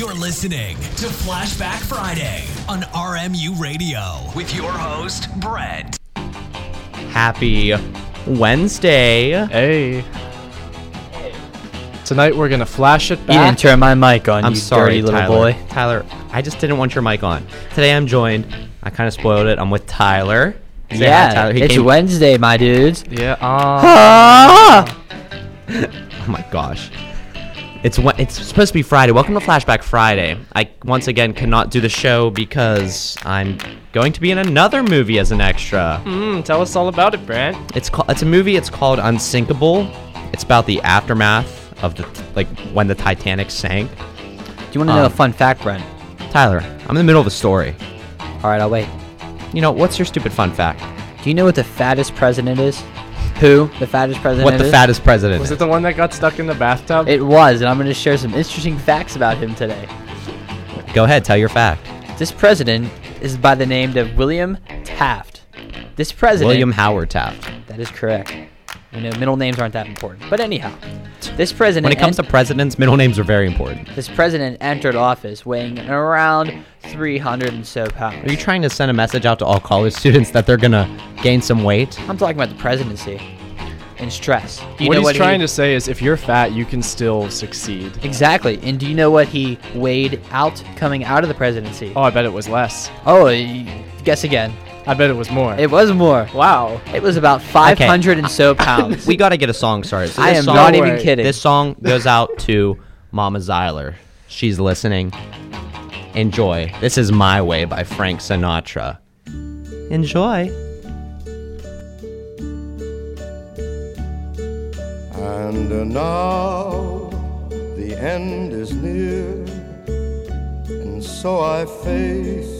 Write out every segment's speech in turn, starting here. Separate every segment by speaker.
Speaker 1: You're listening to Flashback Friday on RMU Radio with your host, Brett.
Speaker 2: Happy Wednesday.
Speaker 3: Hey. Tonight we're gonna flash it back.
Speaker 4: You didn't turn my mic on,
Speaker 2: I'm
Speaker 4: you
Speaker 2: sorry,
Speaker 4: dirty little
Speaker 2: Tyler.
Speaker 4: boy.
Speaker 2: Tyler, I just didn't want your mic on. Today I'm joined. I kind of spoiled it. I'm with Tyler. Say hi,
Speaker 4: yeah,
Speaker 2: Tyler. He
Speaker 4: it's
Speaker 2: came-
Speaker 4: Wednesday, my dudes.
Speaker 3: yeah. Uh,
Speaker 4: Ah!
Speaker 2: Oh my gosh. It's it's supposed to be Friday. Welcome to Flashback Friday. I once again cannot do the show because I'm going to be in another movie as an extra.
Speaker 3: mm, tell us all about it, Brent.
Speaker 2: It's called it's a movie. It's called Unsinkable. It's about the aftermath of the like when the Titanic sank.
Speaker 4: Do you want to know a
Speaker 2: Um,
Speaker 4: fun fact, Brent?
Speaker 2: Tyler, I'm in the middle of a story.
Speaker 4: All right, I'll wait.
Speaker 2: You know what's your stupid fun fact?
Speaker 4: Do you know what the fattest president is? Who the fattest president
Speaker 2: What the
Speaker 4: is?
Speaker 2: fattest president?
Speaker 3: Was
Speaker 2: is.
Speaker 3: it the one that got stuck in the bathtub?
Speaker 4: It was, and I'm going to share some interesting facts about him today.
Speaker 2: Go ahead, tell your fact.
Speaker 4: This president is by the name of William Taft. This president.
Speaker 2: William Howard Taft.
Speaker 4: That is correct. You know, middle names aren't that important. But anyhow, this president.
Speaker 2: When it comes to presidents, middle names are very important.
Speaker 4: this president entered office weighing around 300 and so pounds.
Speaker 2: Are you trying to send a message out to all college students that they're gonna gain some weight?
Speaker 4: I'm talking about the presidency and stress. Do you
Speaker 3: what
Speaker 4: know
Speaker 3: he's
Speaker 4: what
Speaker 3: trying
Speaker 4: he,
Speaker 3: to say is, if you're fat, you can still succeed.
Speaker 4: Exactly. And do you know what he weighed out coming out of the presidency?
Speaker 3: Oh, I bet it was less.
Speaker 4: Oh, guess again.
Speaker 3: I bet it was more.
Speaker 4: It was more.
Speaker 3: wow.
Speaker 4: It was about 500 and so pounds.
Speaker 2: We gotta get a song started. So
Speaker 4: I am
Speaker 2: song-
Speaker 4: not even kidding.
Speaker 2: This song goes out to Mama Zyler. She's listening. Enjoy. This is My Way by Frank Sinatra. Enjoy.
Speaker 5: And now the end is near, and so I face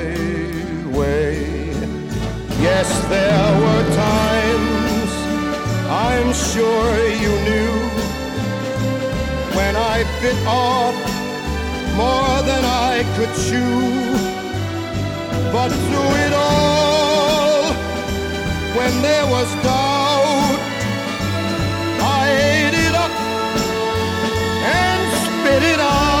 Speaker 5: Yes, there were times I'm sure you knew when I bit off more than I could chew. But through it all, when there was doubt, I ate it up and spit it out.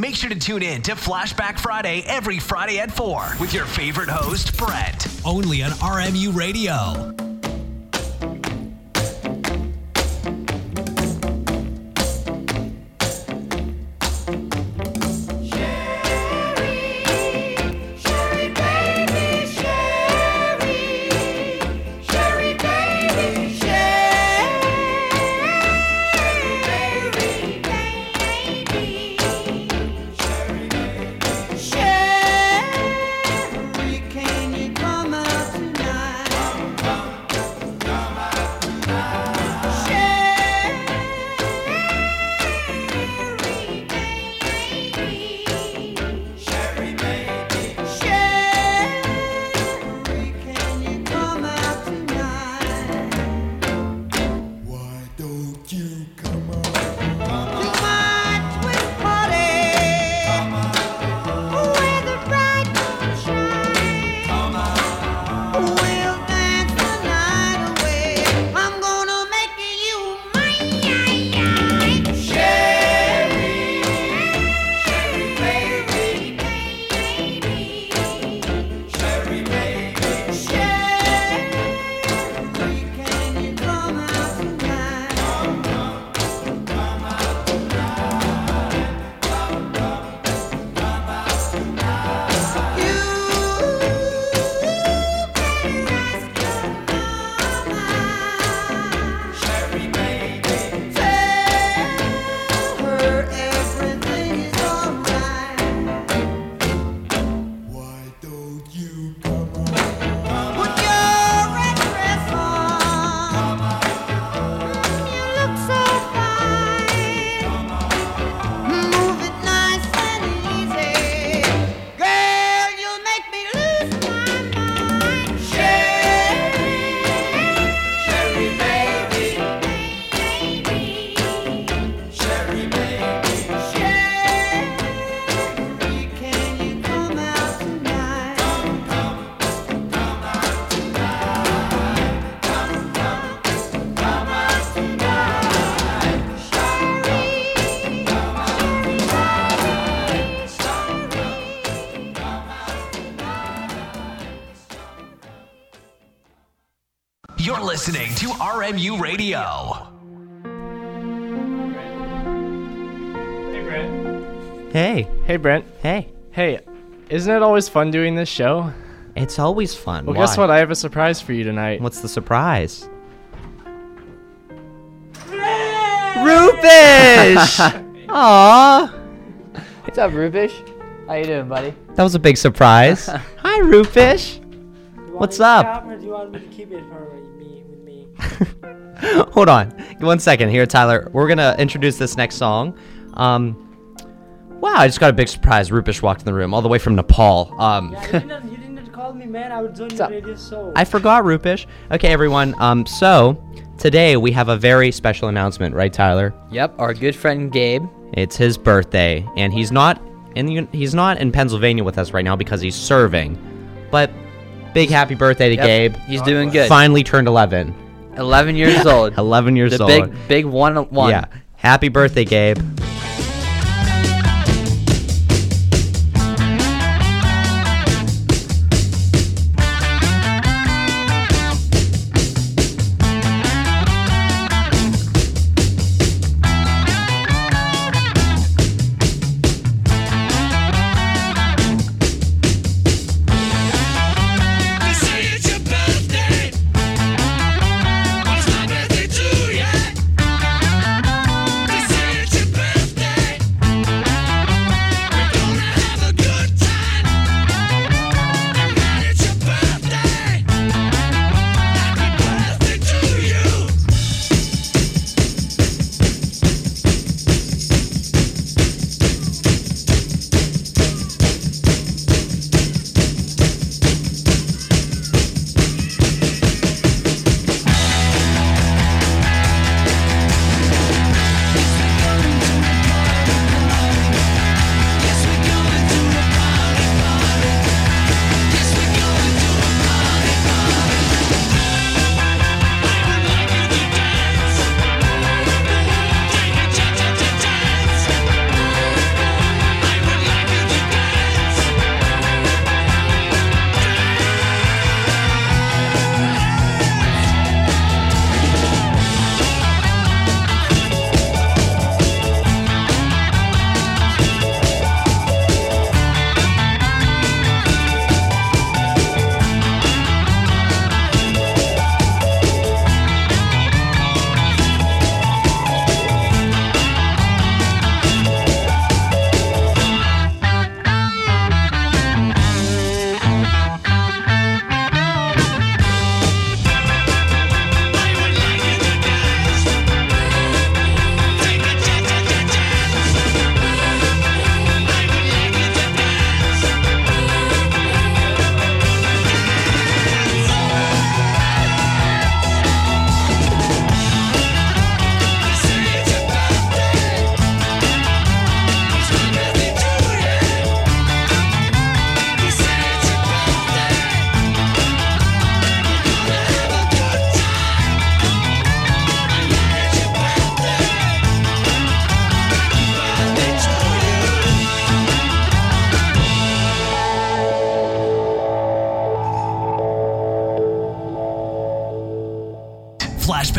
Speaker 6: Make sure to tune in to Flashback Friday every Friday at 4 with your favorite host, Brett. Only on RMU Radio. RMU Radio.
Speaker 2: Hey, Brent.
Speaker 3: Hey, Hey, Brent.
Speaker 2: hey.
Speaker 3: Hey, isn't it always fun doing this show?
Speaker 2: It's always fun.
Speaker 3: Well, guess what? I have a surprise for you tonight.
Speaker 2: What's the surprise? Rubish! Aww.
Speaker 4: What's up, Rubish? How you doing, buddy?
Speaker 2: That was a big surprise. Hi, Rubish. What's up? Hold on. One second here, Tyler. We're going to introduce this next song. Um, wow, I just got a big surprise. Rubish walked in the room all the way from Nepal. Um,
Speaker 7: Yeah, you didn't, you didn't call me, man. I would join the
Speaker 4: up?
Speaker 7: radio show.
Speaker 2: I forgot, Rupish. Okay, everyone. Um, so today we have a very special announcement, right, Tyler?
Speaker 4: Yep, our good friend Gabe.
Speaker 2: It's his birthday, and he's not in the, he's not in Pennsylvania with us right now because he's serving. But Big happy birthday to
Speaker 4: Yep,
Speaker 2: Gabe.
Speaker 4: He's doing good.
Speaker 2: Finally turned 11.
Speaker 4: 11 years old.
Speaker 2: 11 years
Speaker 4: the
Speaker 2: old.
Speaker 4: big, big one, one.
Speaker 2: Yeah. Happy birthday, Gabe.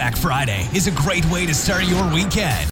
Speaker 8: Flashback Friday is a great way to start your weekend.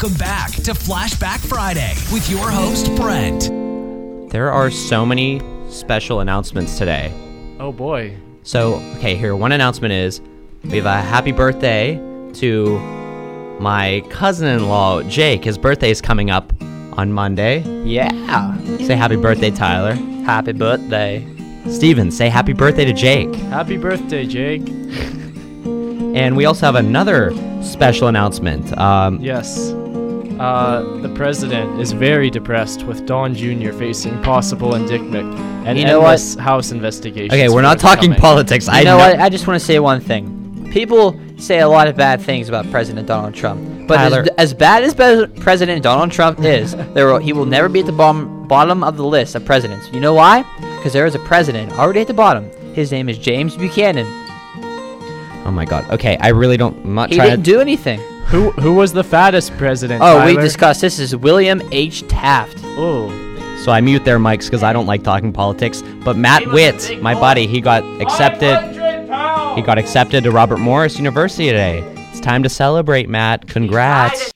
Speaker 9: Welcome back to Flashback Friday with your host, Brent.
Speaker 10: There are so many special announcements today.
Speaker 3: Oh boy.
Speaker 10: So, okay, here, one announcement is we have a happy birthday to my cousin in law, Jake. His birthday is coming up on Monday.
Speaker 4: Yeah.
Speaker 10: Say happy birthday, Tyler.
Speaker 4: Happy birthday.
Speaker 10: Steven, say happy birthday to Jake.
Speaker 3: Happy birthday, Jake.
Speaker 10: And we also have another special announcement. Um,
Speaker 3: Yes. Uh, the president is very depressed with Don Jr. facing possible indictment and
Speaker 4: You know what?
Speaker 3: House investigations.
Speaker 10: okay, we're not talking
Speaker 3: coming.
Speaker 10: politics.
Speaker 4: You
Speaker 10: I
Speaker 4: know what? I just want to say one thing. People say a lot of bad things about President Donald Trump, but as, as bad as President Donald Trump is, there will, he will never be at the bottom bottom of the list of presidents. You know why? Because there is a president already at the bottom. His name is James Buchanan.
Speaker 10: Oh my god. Okay, I really don't. I'm not
Speaker 4: He
Speaker 10: trying
Speaker 4: didn't
Speaker 10: to.
Speaker 4: do anything.
Speaker 3: Who who was the fattest president?
Speaker 4: Oh, we discussed this is William H. Taft.
Speaker 3: Oh,
Speaker 10: so I mute their mics because I don't like talking politics. But Matt Witt, my buddy, he got accepted. He got accepted to Robert Morris University today. It's time to celebrate, Matt. Congrats.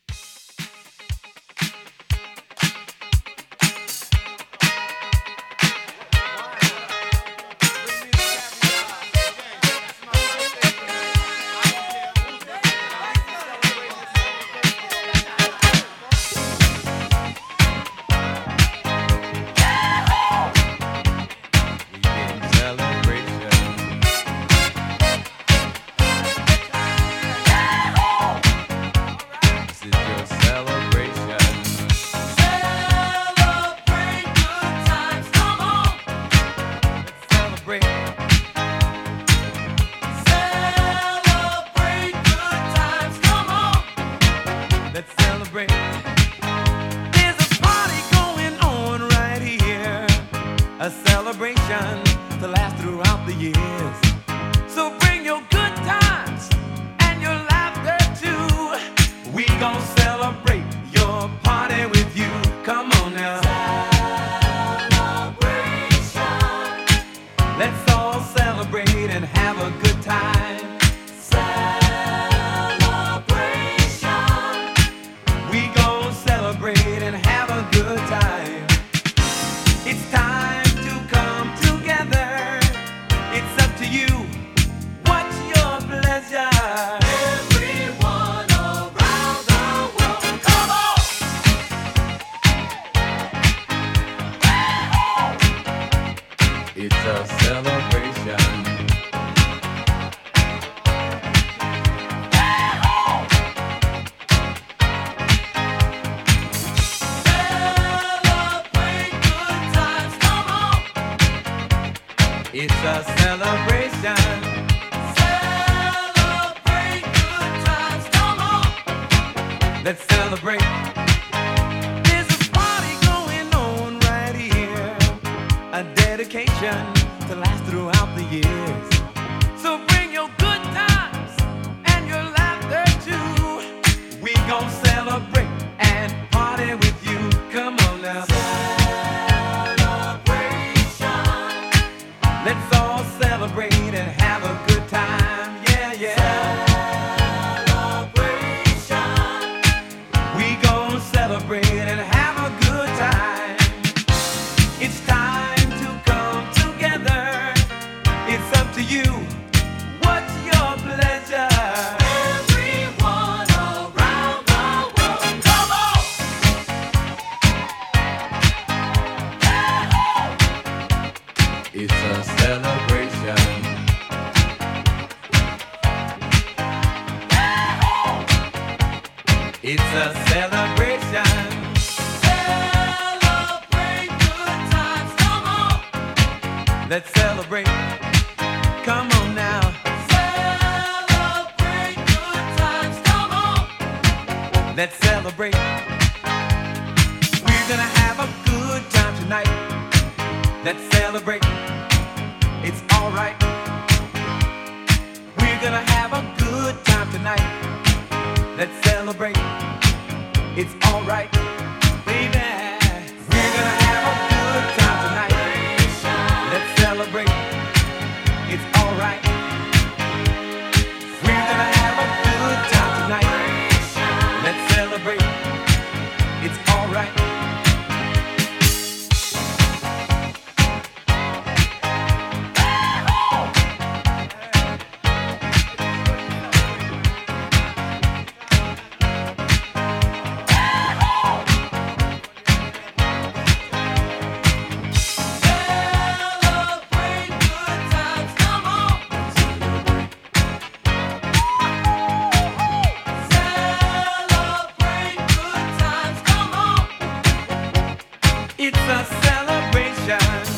Speaker 11: Celebration.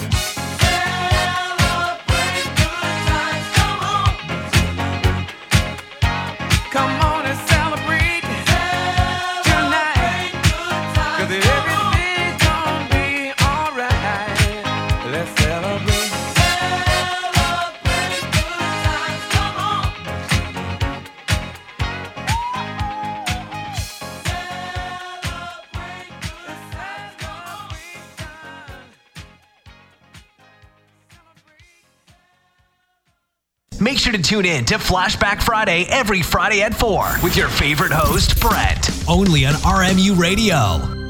Speaker 11: To
Speaker 1: tune in to Flashback Friday every Friday at 4 with your favorite host, Brett. Only on RMU Radio.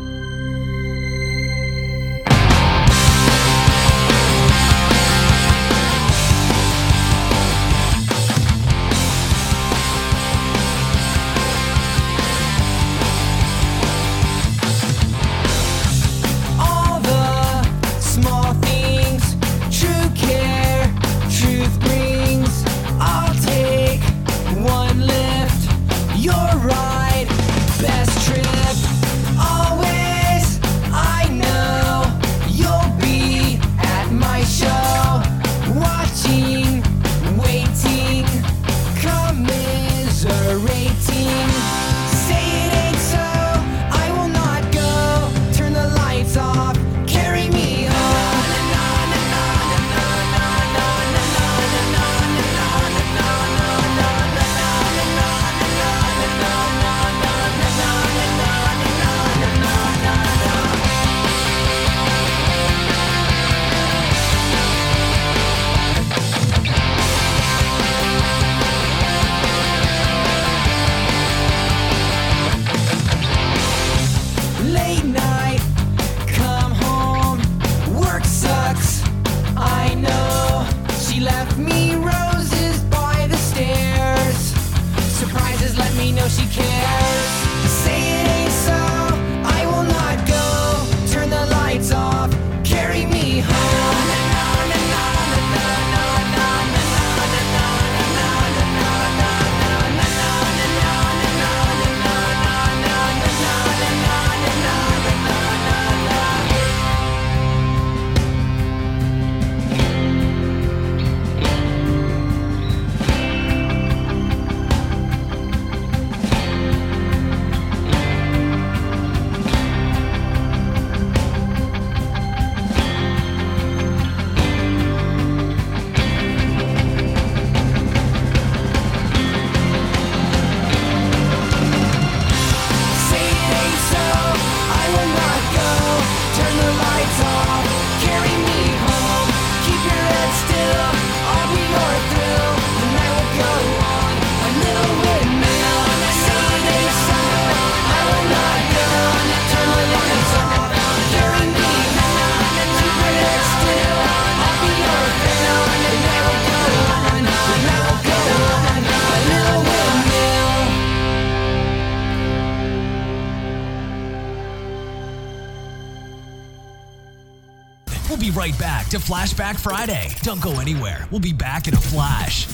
Speaker 1: Right back to Flashback Friday. Don't go anywhere. We'll be back in a flash.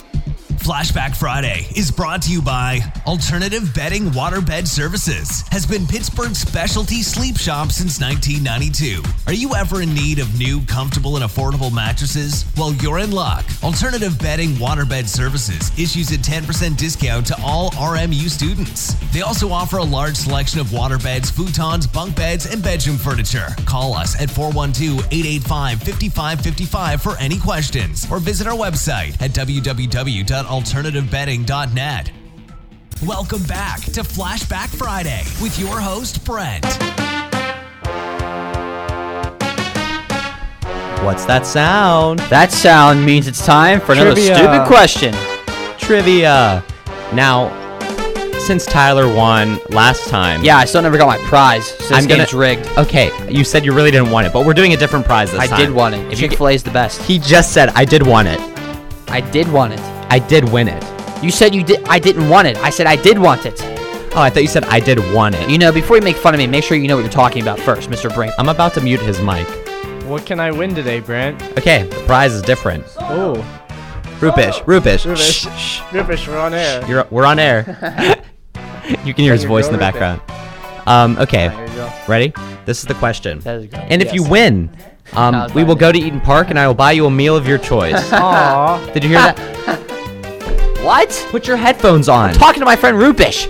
Speaker 1: Flashback Friday is brought to you by Alternative Bedding Waterbed Services. Has been Pittsburgh's specialty sleep shop since 1992. Are you ever in need of new, comfortable, and affordable mattresses? Well, you're in luck. Alternative Bedding Waterbed Services issues a 10% discount to all RMU students. They also offer a large selection of waterbeds, futons, bunk beds, and bedroom furniture. Call us at 412-885-5555 for any questions or visit our website at www.alternativebedding.net. Welcome back to Flashback Friday with your host, Brent.
Speaker 2: What's that sound?
Speaker 4: That sound means it's time for another
Speaker 3: Trivia.
Speaker 4: stupid question.
Speaker 2: Trivia. Now, since Tyler won last time,
Speaker 4: Yeah, I still never got my prize. So this
Speaker 2: I'm gonna-
Speaker 4: game's rigged.
Speaker 2: Okay, you said you really didn't want it, but we're doing a different prize this time.
Speaker 4: I
Speaker 2: time.
Speaker 4: did want it.
Speaker 2: If you
Speaker 4: Chick Fil A is the best.
Speaker 2: he just said I did want it.
Speaker 4: I did want it.
Speaker 2: I did win it.
Speaker 4: You said you did. I didn't want it. I said I did want it.
Speaker 2: Oh, I thought you said I did want it.
Speaker 4: You know, before you make fun of me, make sure you know what you're talking about first, Mr. Brink.
Speaker 2: I'm about to mute his mic.
Speaker 3: What can I win today, Brent?
Speaker 2: Okay, the prize is different.
Speaker 3: Oh,
Speaker 2: Rupish, Rupish.
Speaker 3: Rupish.
Speaker 2: Shh, shh.
Speaker 3: Rupish, we're on air.
Speaker 2: You're, we're on air. you can hear his voice
Speaker 3: go,
Speaker 2: in the background. Um, okay.
Speaker 3: There you go.
Speaker 2: Ready? This is the question.
Speaker 4: That is good.
Speaker 2: And if you win, um, we
Speaker 4: my
Speaker 2: will go to
Speaker 4: idea.
Speaker 2: Eat'n Park and I will buy you a meal of your choice.
Speaker 3: Aw.
Speaker 2: Did you hear that?
Speaker 4: What?
Speaker 2: Put your headphones on.
Speaker 4: Talking to my friend Rupish.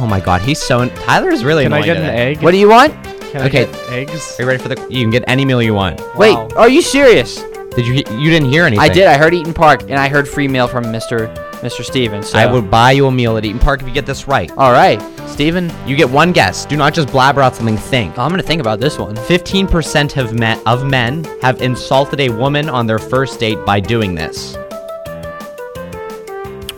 Speaker 2: Oh my god, he's so. Tyler is really
Speaker 3: Can I
Speaker 2: annoying
Speaker 3: get an egg?
Speaker 4: What do you want?
Speaker 3: Can
Speaker 2: Okay.
Speaker 3: I get eggs?
Speaker 2: Are you ready for the? You can get any meal you want.
Speaker 4: Wait, are you serious?
Speaker 2: Did you? You didn't hear anything.
Speaker 4: I did. I heard Eat'n Park, and I heard free meal from Mr. Mr. Stevens. So.
Speaker 2: I would buy you a meal at Eat'n Park if you get this right.
Speaker 4: All right, Steven.
Speaker 2: You get one guess. Do not just blabber out something. Think.
Speaker 4: I'm gonna think about this one.
Speaker 2: 15% of men, of men have insulted a woman on their first date by doing this.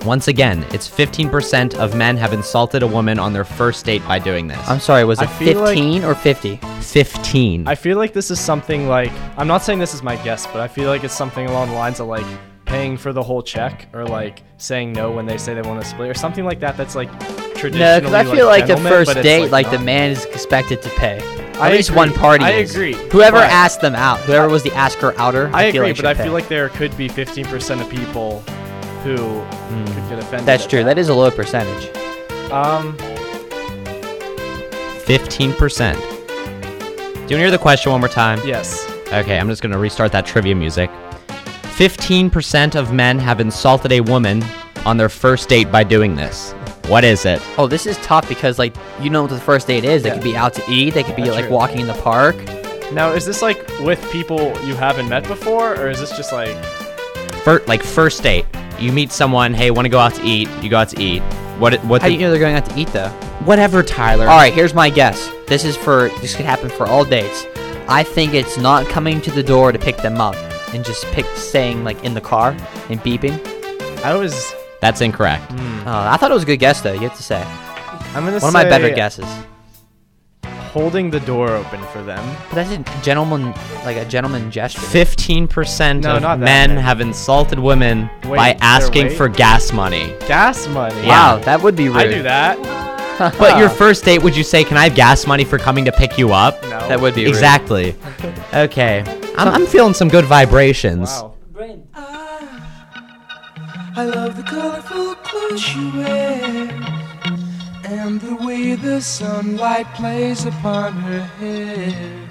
Speaker 2: Once again, it's 15% of men have insulted a woman on their first date by doing this.
Speaker 4: I'm sorry. Was
Speaker 3: I
Speaker 4: it
Speaker 3: feel like-
Speaker 4: 15 or 50?
Speaker 2: 15.
Speaker 3: I feel like this is something like I'm not saying this is my guess, but I feel like it's something along the lines of like paying for the whole check or like saying no when they say they want to split or something like that. That's like traditionally.
Speaker 4: No, because I feel like, the
Speaker 3: gentleman,
Speaker 4: first
Speaker 3: but it's,
Speaker 4: date, like, the
Speaker 3: not.
Speaker 4: man is expected to pay. At
Speaker 3: I
Speaker 4: least
Speaker 3: agree.
Speaker 4: one party.
Speaker 3: I
Speaker 4: is.
Speaker 3: agree,
Speaker 4: Whoever
Speaker 3: but-
Speaker 4: asked them out, whoever was the asker outer,
Speaker 3: I,
Speaker 4: I, feel
Speaker 3: agree,
Speaker 4: like
Speaker 3: but I
Speaker 4: should
Speaker 3: feel like there could be 15% of people who could get offended.
Speaker 4: that's
Speaker 3: at
Speaker 4: true. That is a low percentage.
Speaker 3: Um,
Speaker 2: 15%. Do you want to hear the question one more time?
Speaker 3: yes.
Speaker 2: Okay, I'm just going to restart that trivia music. 15% of men have insulted a woman on their first date by doing this. What is it?
Speaker 4: Oh, this is tough because like you know what the first date is. They
Speaker 3: Yeah.
Speaker 4: could be out to eat. They could be
Speaker 3: That's
Speaker 4: like
Speaker 3: true.
Speaker 4: walking in the park.
Speaker 3: Now, is this like with people you haven't met before, or is this just like
Speaker 2: Fir- like first date. You meet someone, hey, want to go out to eat. You go out to eat. What what
Speaker 4: How do you know they're going out to eat though?
Speaker 2: whatever, Tyler.
Speaker 4: All right, here's my guess. This is for this could happen for all dates. I think it's not coming to the door to pick them up and just pick staying like in the car and beeping.
Speaker 3: I was?
Speaker 2: That's incorrect.
Speaker 4: Oh, I thought it was a good guess though. You have to say
Speaker 3: I'm gonna
Speaker 4: one of my better guesses.
Speaker 3: Holding the door open for them.
Speaker 4: But that's a gentleman, like a gentleman gesture.
Speaker 2: 15%
Speaker 3: No,
Speaker 2: of
Speaker 3: not that
Speaker 2: men
Speaker 3: many.
Speaker 2: have insulted women
Speaker 3: Wait,
Speaker 2: by
Speaker 3: their
Speaker 2: asking
Speaker 3: weight?
Speaker 2: for gas money.
Speaker 3: Gas money.
Speaker 4: Wow, that would be rude.
Speaker 3: I do that.
Speaker 2: But your first date, would you say, "Can I have gas money for coming to pick you up?"
Speaker 3: No.
Speaker 4: That would be rude.
Speaker 2: Exactly. okay. I'm, I'm feeling some good vibrations.
Speaker 3: Wow.
Speaker 7: Brain.
Speaker 12: I love the colorful clothes she wears and the way the sunlight plays upon her hair.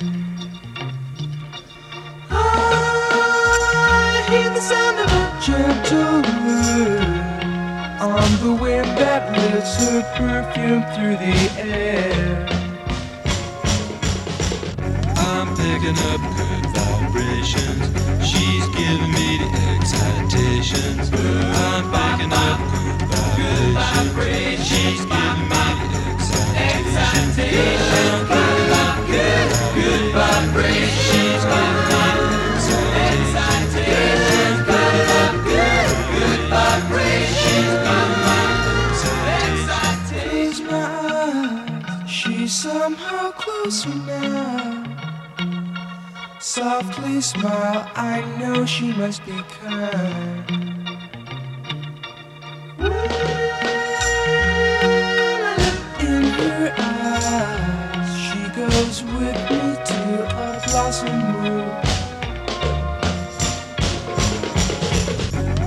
Speaker 12: I hear the sound of a gentle word on the wind that lifts her perfume through the air.
Speaker 13: I'm picking up vibrations. She's giving me the excitations. I'm picking up good vibrations. She's giving me the excitations. Good, good vibrations. She's giving me the excitations. Good, vibrations. She's giving me the excitations.
Speaker 12: She's somehow closer now. Softly smile, I know she must be kind. In her eyes, she goes with me to a blossom room.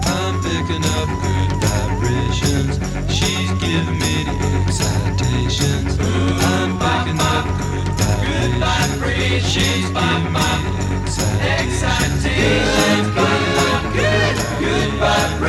Speaker 13: I'm picking up good vibrations. She's giving me the excitations. I'm picking up giving me the excitations. I'm picking good, good vibrations.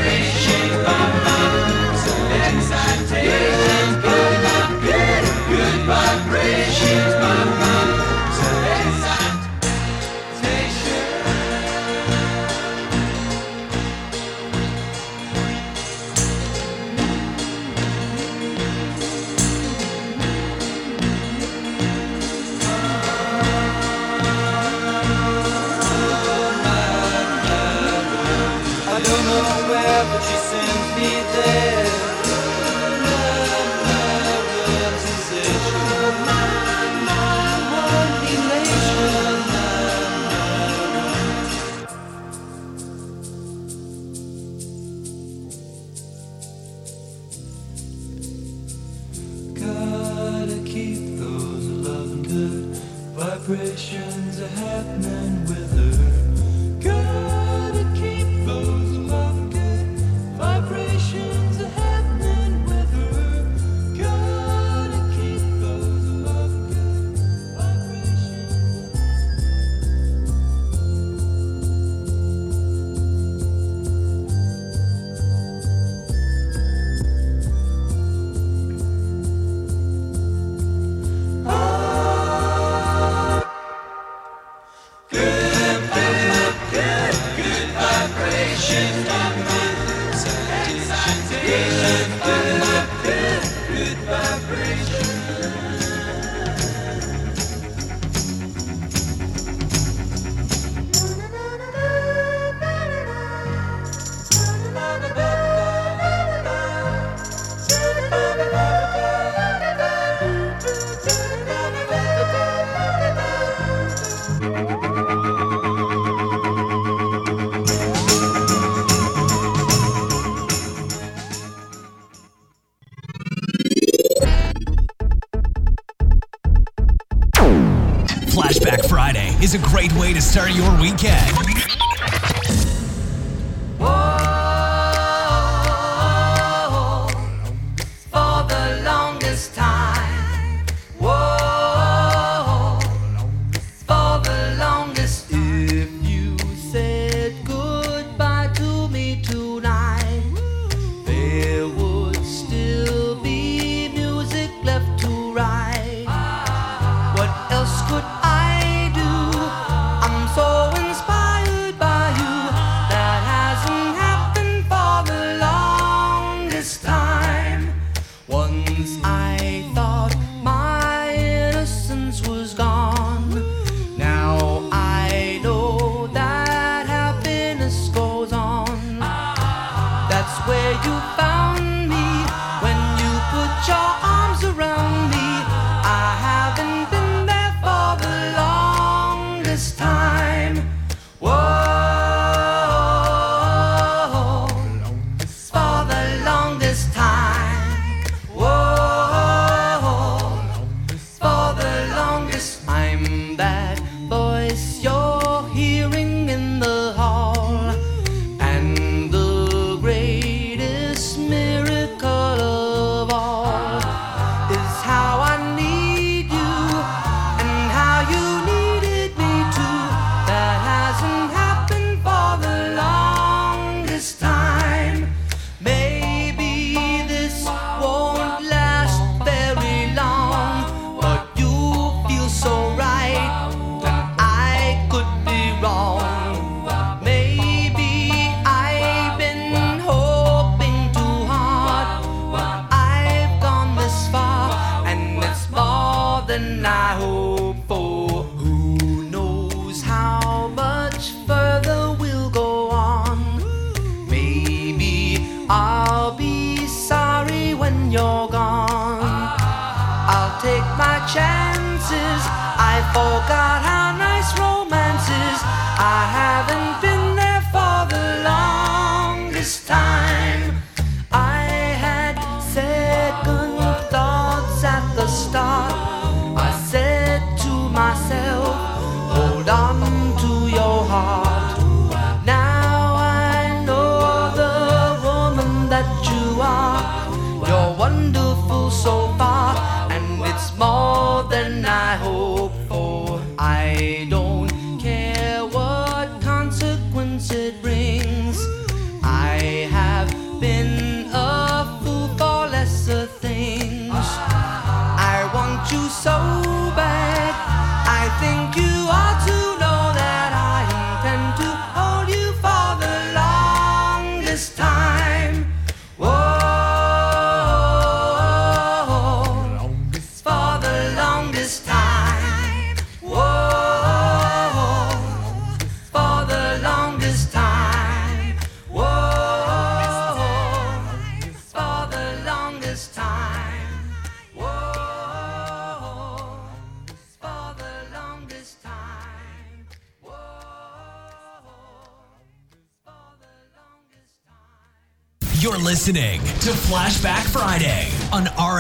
Speaker 1: Way to start your weekend.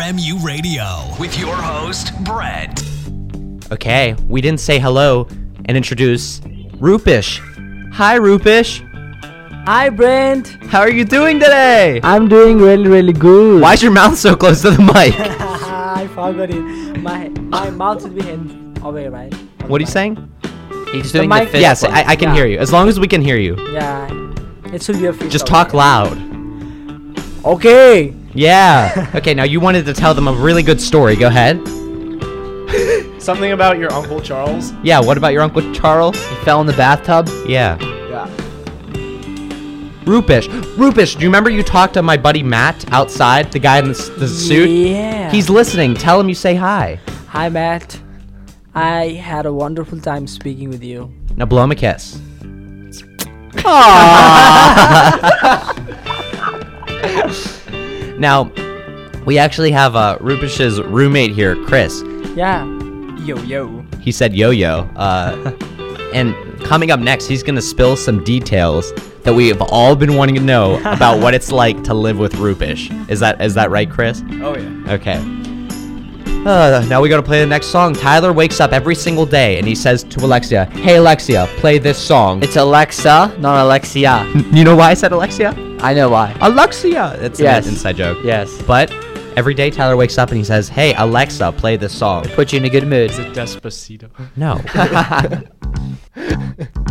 Speaker 1: RMU Radio with your host, Brett.
Speaker 2: Okay, we didn't say hello and introduce Rupish. Hi, Rupish.
Speaker 7: Hi, Brent.
Speaker 2: How are you doing today?
Speaker 7: I'm doing really, really good.
Speaker 2: Why is your mouth so close to the mic?
Speaker 7: I forgot it. My my mouth should be hand away, right?
Speaker 2: what are you saying?
Speaker 4: He's doing the,
Speaker 7: mic-
Speaker 4: fist
Speaker 2: Yes,
Speaker 4: bump.
Speaker 2: I, I can
Speaker 7: Yeah.
Speaker 2: hear you. As long as we can hear you.
Speaker 7: Yeah. It should be a fist
Speaker 2: Just
Speaker 7: away.
Speaker 2: talk loud.
Speaker 7: Okay.
Speaker 2: Yeah. okay, now you wanted to tell them a really good story. Go ahead.
Speaker 3: Something about your Uncle Charles?
Speaker 2: Yeah, what about your Uncle Charles?
Speaker 4: He fell in the bathtub.
Speaker 2: Yeah.
Speaker 3: Yeah.
Speaker 2: Rupish. Rupish, do you remember you talked to my buddy Matt outside, the guy in the, the suit?
Speaker 7: Yeah.
Speaker 2: He's listening. Tell him you say hi.
Speaker 7: Hi, Matt. I had a wonderful time speaking with you.
Speaker 2: Now blow him a kiss. Now, we actually have uh, roommate here, Chris.
Speaker 7: Yeah.
Speaker 3: Yo yo.
Speaker 2: He said yo yo. Uh, and coming up next, he's gonna spill some details that we have all been wanting to know about what it's like to live with Rupesh. Is that is that right, Chris?
Speaker 3: Oh yeah.
Speaker 2: Okay.
Speaker 14: Uh, now we gotta play the next song. Tyler wakes up every single day and he says to Alexia, "Hey Alexia, play this song."
Speaker 4: It's Alexa, not Alexia.
Speaker 14: You know why I said Alexia?
Speaker 4: I know why.
Speaker 14: Alexia. it's
Speaker 4: yes.
Speaker 14: an inside joke.
Speaker 4: Yes.
Speaker 14: But every day Tyler wakes up and he says, "Hey Alexa, play this song."
Speaker 4: It puts you in a good mood.
Speaker 3: It's a Despacito?
Speaker 14: No.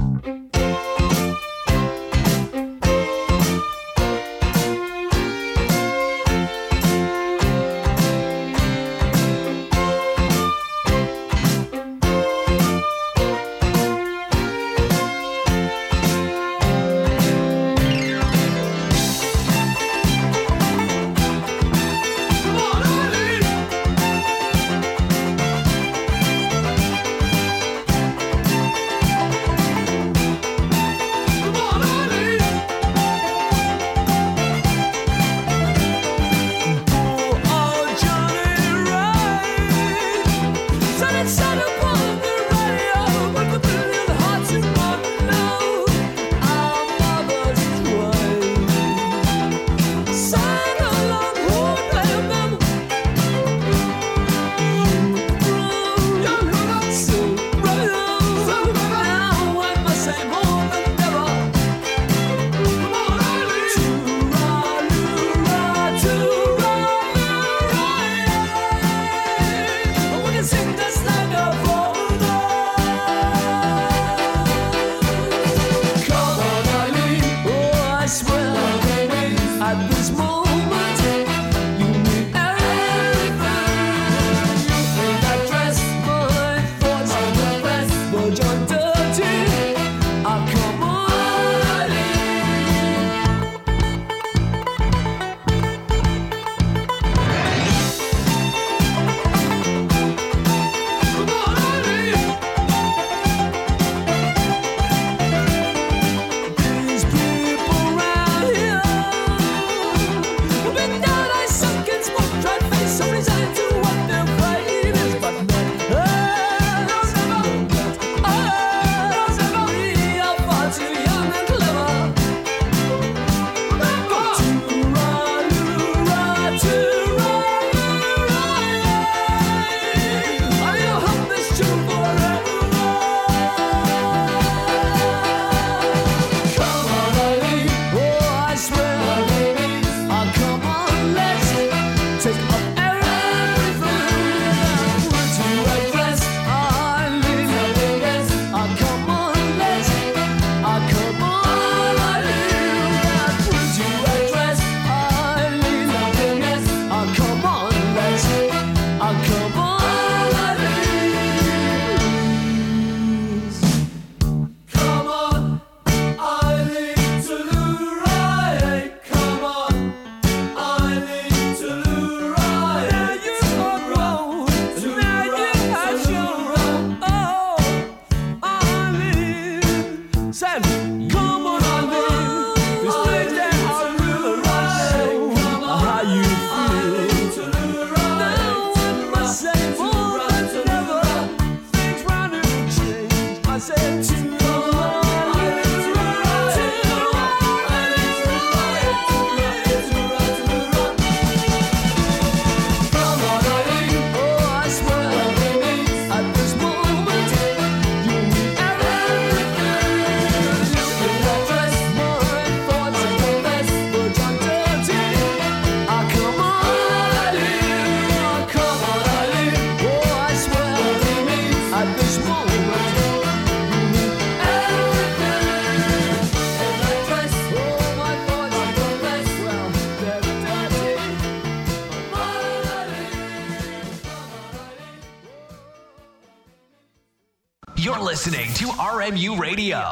Speaker 8: Radio.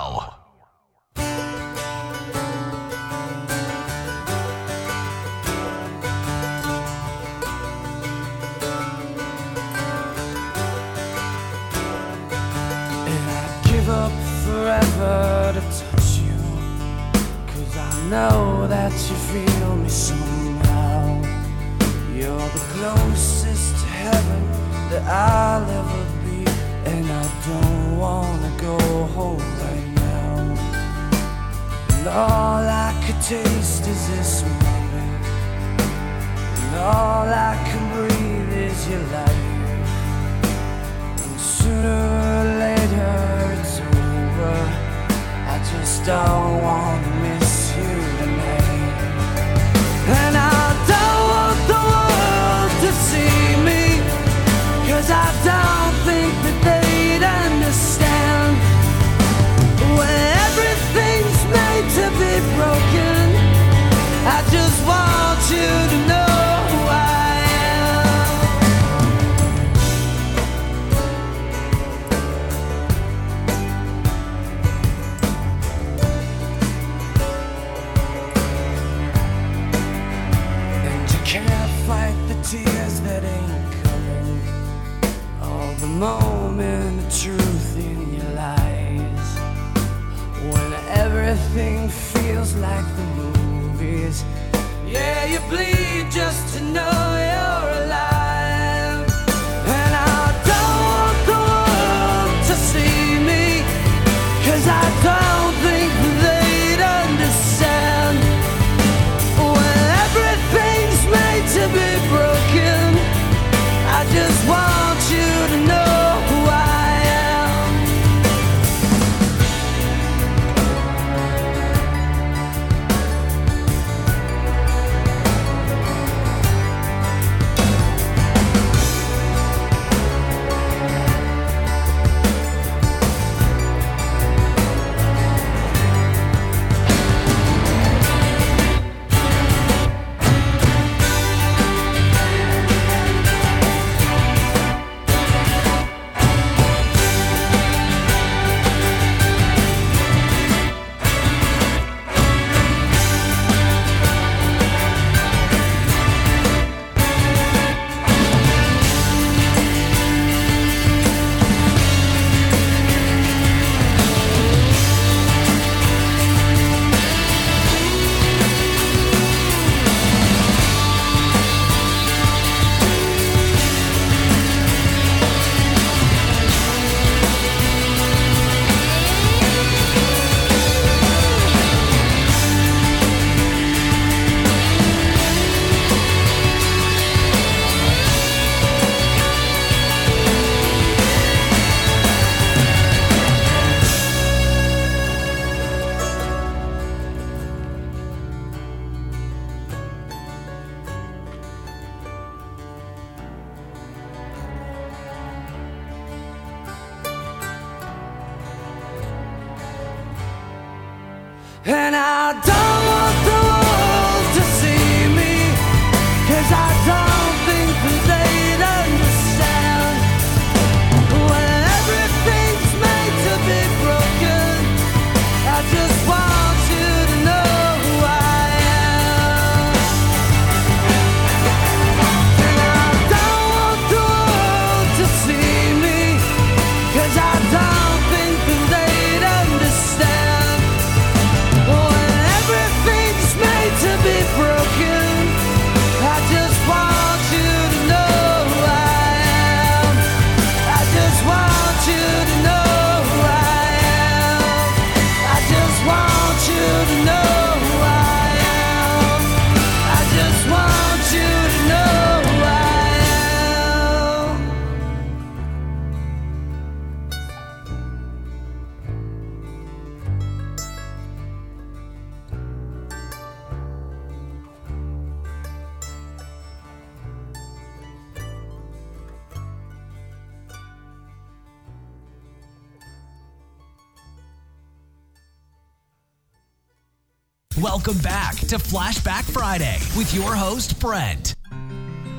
Speaker 1: With your host, Brent.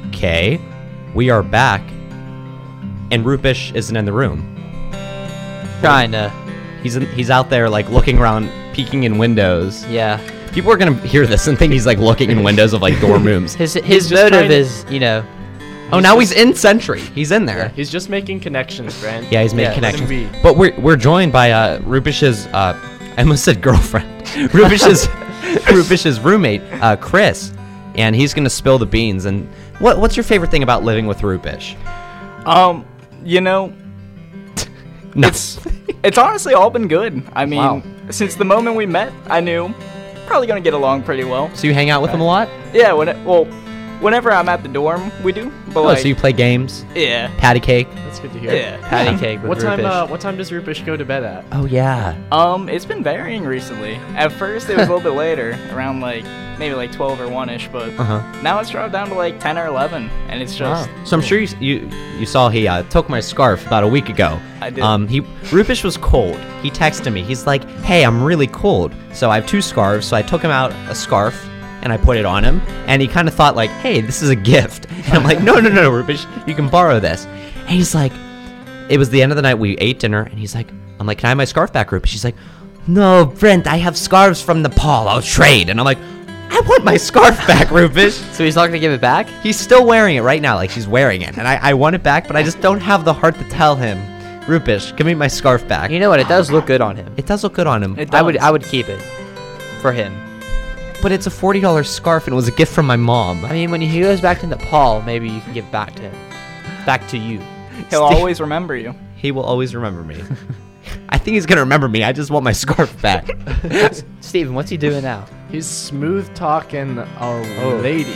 Speaker 2: Okay, we are back, and Rupish isn't in the room.
Speaker 4: Trying to.
Speaker 2: He's in, he's out there like looking around, peeking in windows.
Speaker 4: Yeah.
Speaker 2: People are gonna hear this and think he's like looking in windows of like dorm rooms.
Speaker 4: His his motive
Speaker 3: trying to-
Speaker 4: is, you know,
Speaker 2: oh, now he's in Sentry. He's in there.
Speaker 3: He's just making connections, Brent.
Speaker 2: Yeah, he's making
Speaker 3: let him
Speaker 2: connections.
Speaker 3: be.
Speaker 2: But we're we're joined by uh, Rupish's uh, I almost said girlfriend. Rupish's Rupish's roommate, uh, Chris, and he's gonna spill the beans. And what what's your favorite thing about living with Rupish?
Speaker 15: Um, you know,
Speaker 2: No.
Speaker 15: it's it's honestly all been good. I mean,
Speaker 2: Wow.
Speaker 15: since the moment we met, I knew probably gonna get along pretty well.
Speaker 2: so you hang out with him a lot?
Speaker 15: Yeah, when it, well, whenever I'm at the dorm, we do. But
Speaker 2: Oh,
Speaker 15: like,
Speaker 2: so you play games,
Speaker 15: yeah,
Speaker 2: patty cake.
Speaker 3: That's good to hear.
Speaker 15: yeah.
Speaker 4: patty cake with
Speaker 3: What time? Uh, what time does Rupish go to bed at?
Speaker 2: Oh yeah.
Speaker 15: Um, it's been varying recently. At first, it was a little bit later, around like maybe like 12 or 1 ish, but
Speaker 2: Uh huh.
Speaker 15: now it's dropped down to like 10 or 11, and it's just.
Speaker 2: So I'm sure you you, you saw he uh, took my scarf about a week ago.
Speaker 15: I did.
Speaker 2: Um, he Rupish was cold. He texted me. He's like, "Hey, I'm really cold." So I have two scarves. So I took him out a scarf and I put it on him. And he kind of thought like, "Hey, this is a gift." And I'm like, "No, no, no, Rupish, you can borrow this." And he's like, "It was the end of the night. We ate dinner, and he's like, I'm like, can I have my scarf back, Rupish?" She's like, "No, Brent, I have scarves from Nepal. I'll trade." And I'm like,
Speaker 14: I want my scarf back, Rubish.
Speaker 4: So he's not gonna give it back?
Speaker 14: He's still wearing it right now, like she's wearing it, and I, I want it back, but I just don't have the heart to tell him, Rubish, give me my scarf back.
Speaker 4: You know what? It does look good on him.
Speaker 14: It does look good on him,
Speaker 4: I would. I would keep it for him.
Speaker 14: But it's a forty dollars scarf and it was a gift from my mom.
Speaker 4: I mean, when he goes back to Nepal, maybe you can give back to him, back to you.
Speaker 15: He'll
Speaker 14: Steve-
Speaker 15: always remember you.
Speaker 14: He will always remember me. I think he's gonna remember me. I just want my scarf back.
Speaker 4: Steven, what's he doing now?
Speaker 3: He's smooth talking a
Speaker 4: Oh.
Speaker 3: lady.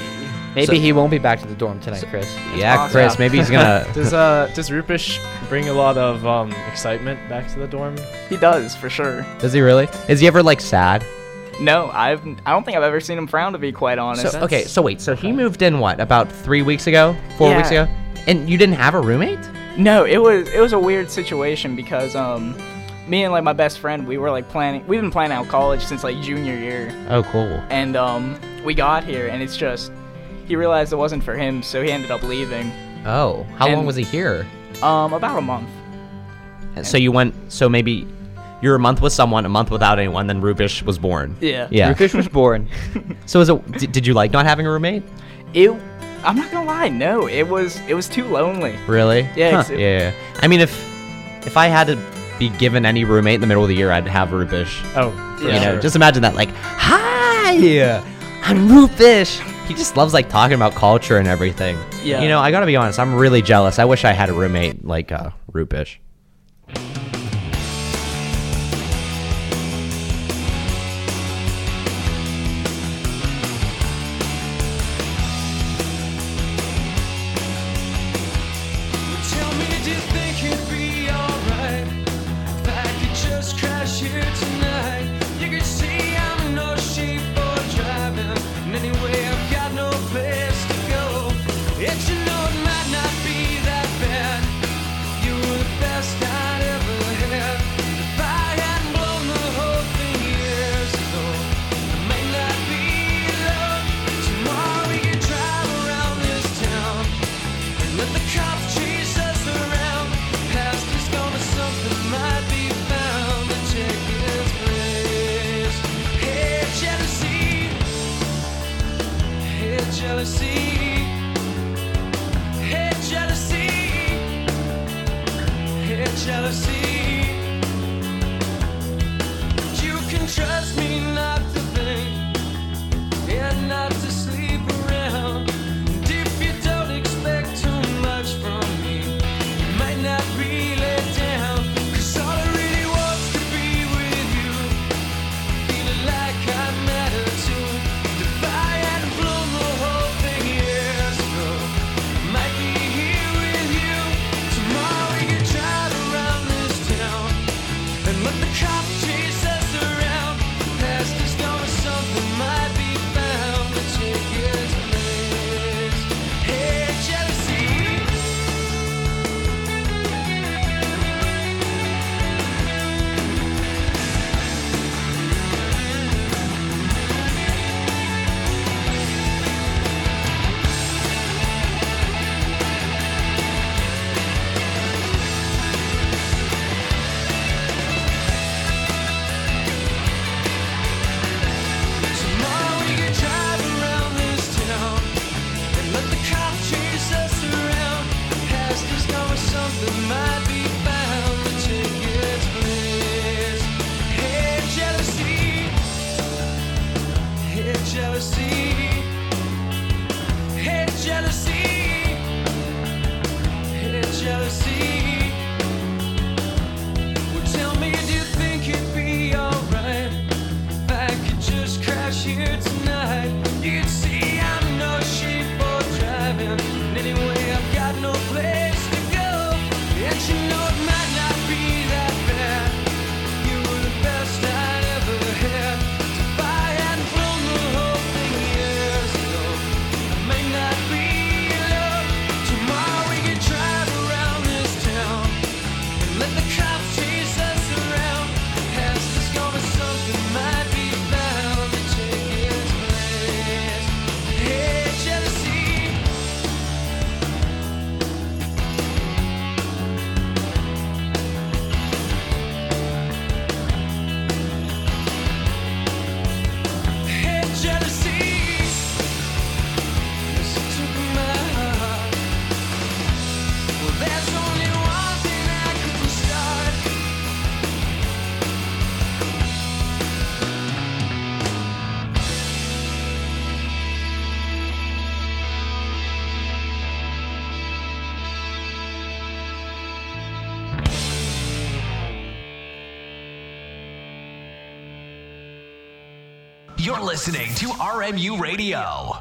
Speaker 4: Maybe
Speaker 14: So-
Speaker 4: he won't be back to the dorm tonight, Chris.
Speaker 14: yeah,
Speaker 15: awesome.
Speaker 14: Chris. Maybe he's gonna.
Speaker 3: Does uh does Rupish bring a lot of um excitement back to the dorm?
Speaker 15: He does for sure.
Speaker 14: Does he really? Is he ever like sad?
Speaker 15: No, I've I don't think I've ever seen him frown to be quite honest.
Speaker 14: So okay, so wait, so he moved in what about three weeks ago, four weeks ago, and you didn't have a roommate?
Speaker 15: No, it was it was a weird situation because um me and like my best friend we were like planning we've been planning out college since like junior year
Speaker 14: Oh, cool.
Speaker 15: and um we got here and it's just he realized it wasn't for him so he ended up leaving
Speaker 14: Oh, how long was he here?
Speaker 15: um about a month.
Speaker 14: So you went. So maybe you're a month with someone, a month without anyone. Then Rubish was born.
Speaker 15: Yeah.
Speaker 14: Yeah.
Speaker 4: Rupish was born.
Speaker 14: So is it? Did, did you like not having a roommate?
Speaker 15: It I'm not gonna lie, no, it was it was too lonely.
Speaker 14: Really?
Speaker 15: Yeah,
Speaker 14: Huh.
Speaker 15: it's-
Speaker 14: Yeah. I mean, if if I had to be given any roommate in the middle of the year, I'd have Rubish.
Speaker 3: Oh, for
Speaker 14: you know,
Speaker 3: sure.
Speaker 14: just imagine that. Like, hi, I'm Rubish. He just loves like talking about culture and everything.
Speaker 15: Yeah.
Speaker 14: You know, I gotta be honest. I'm really jealous. I wish I had a roommate like uh, Rubish.
Speaker 16: Listening to RMU Radio.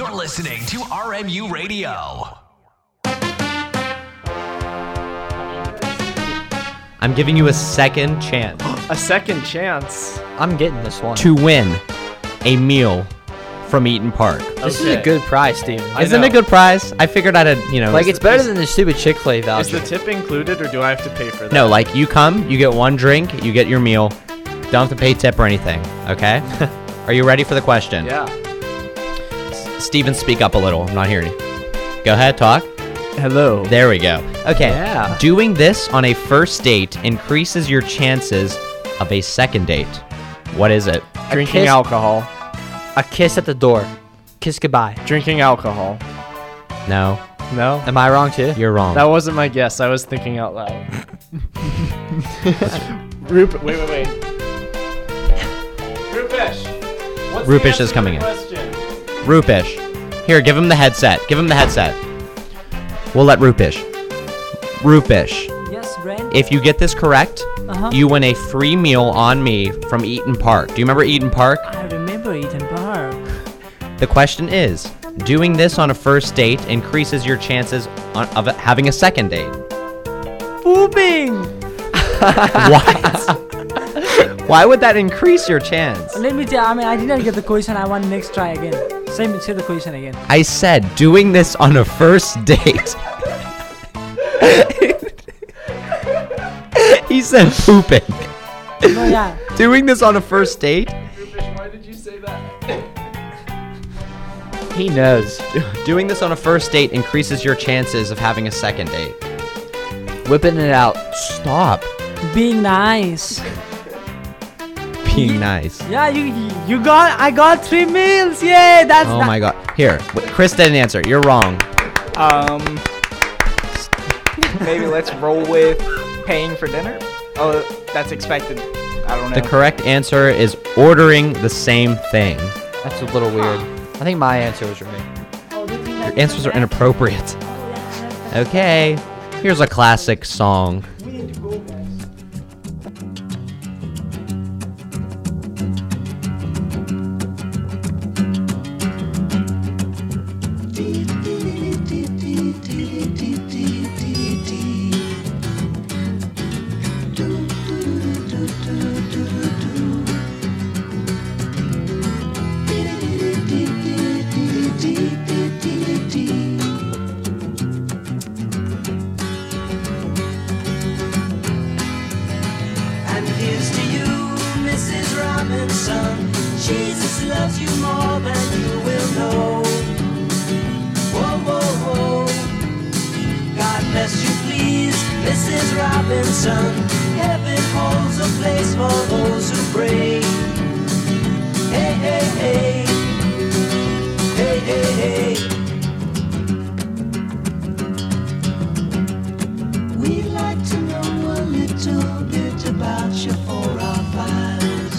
Speaker 9: You're
Speaker 16: listening to RMU Radio.
Speaker 2: I'm giving you a second chance
Speaker 3: A second chance.
Speaker 4: I'm getting this one.
Speaker 2: to win a meal from Eat'n Park.
Speaker 4: This is
Speaker 3: Okay.
Speaker 4: a good price, Steven.
Speaker 3: I
Speaker 2: Isn't it a
Speaker 3: know.
Speaker 2: good prize? I figured I'd, uh, you know,
Speaker 4: like it's better than the stupid Chick Fil A
Speaker 3: Is
Speaker 4: voucher.
Speaker 3: the tip included, or do I have to pay for that?
Speaker 2: no, like you come, you get one drink, you get your meal, don't have to pay tip or anything. Okay? Are you ready for the question?
Speaker 3: Yeah.
Speaker 2: Steven, speak up a little. I'm not hearing you. Go ahead, talk.
Speaker 3: Hello.
Speaker 2: There we go. Okay.
Speaker 4: Yeah.
Speaker 2: Doing this on a first date increases your chances of a second date. What is it?
Speaker 3: Drinking
Speaker 4: kiss-
Speaker 3: alcohol.
Speaker 4: a kiss at the door. Kiss goodbye.
Speaker 3: Drinking alcohol.
Speaker 2: No,
Speaker 3: No.
Speaker 4: Am I wrong too?
Speaker 2: you're wrong.
Speaker 3: That wasn't my guess. I was thinking out loud. Rup- wait, wait, wait. Rupesh. What's the
Speaker 2: Rupesh
Speaker 3: answer
Speaker 2: is
Speaker 3: to
Speaker 2: coming
Speaker 3: the
Speaker 2: in.
Speaker 3: question?
Speaker 2: Rupish. Here, give him the headset. Give him the headset. We'll let Rupish. Rupish.
Speaker 7: Yes, Brent.
Speaker 2: If you get this correct,
Speaker 7: Uh-huh.
Speaker 2: you win a free meal on me from Eat'n Park. Do you remember Eat'n Park?
Speaker 7: I remember Eden Park.
Speaker 2: The question is, doing this on a first date increases your chances on, of having a second date.
Speaker 7: Pooping.
Speaker 2: What? Why would that increase your chance?
Speaker 7: Let me tell. I mean, I didn't get the question. I want next try again. Say me, say the question again.
Speaker 2: I said doing this on a first date. he said pooping.
Speaker 7: No, yeah.
Speaker 2: Doing this on a first date?
Speaker 3: Rupesh, why did you say that?
Speaker 4: He knows.
Speaker 2: Doing this on a first date increases your chances of having a second date.
Speaker 4: Whipping it out.
Speaker 2: Stop
Speaker 7: Being nice.
Speaker 2: Being nice.
Speaker 7: Yeah, you you got. I got three meals. Yay! That's.
Speaker 2: Oh
Speaker 7: that-
Speaker 2: my god. Here, wait, Chris didn't answer. You're wrong.
Speaker 15: Um, maybe let's roll with paying for dinner. Oh, that's expected. I don't know.
Speaker 2: The correct answer is ordering the same thing.
Speaker 4: That's a little weird. I think my answer was right.
Speaker 2: Your answers are inappropriate. Okay, here's a classic song.
Speaker 1: Mrs. Robinson. Heaven holds a place for those who pray. Hey, hey, hey. Hey, hey, hey. We'd like to know a little bit about you for our files.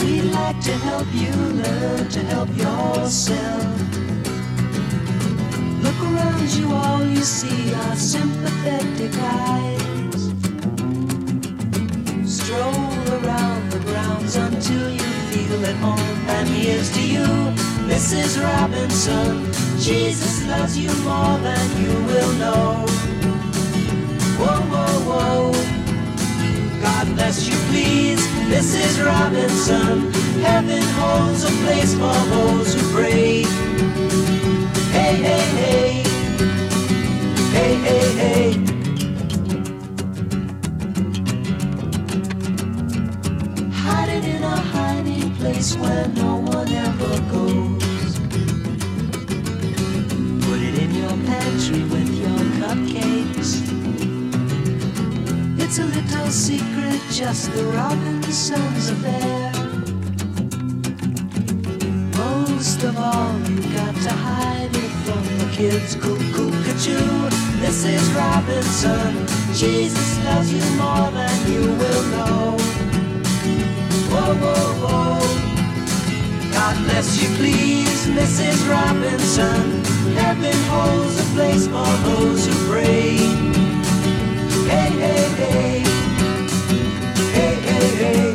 Speaker 1: We'd like to help you learn to help yourself. Look around you, all you see are sympathetic eyes. Stroll around the grounds until you feel at home. And here's to you, Mrs. Robinson. Jesus loves you more than you will know. Whoa, whoa, whoa. God bless you, please, Mrs. Robinson. Heaven holds a place for those who pray. Hey, hey, hey. Hey, hey, hey. Hiding in a hiding place where no one ever goes. Put it in your pantry with your cupcakes. It's a little secret, just the Robinsons affair. Most of all, you got to hide it from the kids. Cuckoo, cuckoo, Mrs. Robinson. Jesus loves you more than you will know. Whoa, whoa, whoa. God bless you, please, Mrs. Robinson. Heaven holds a place for those who pray. Hey, hey, hey. Hey, hey, hey.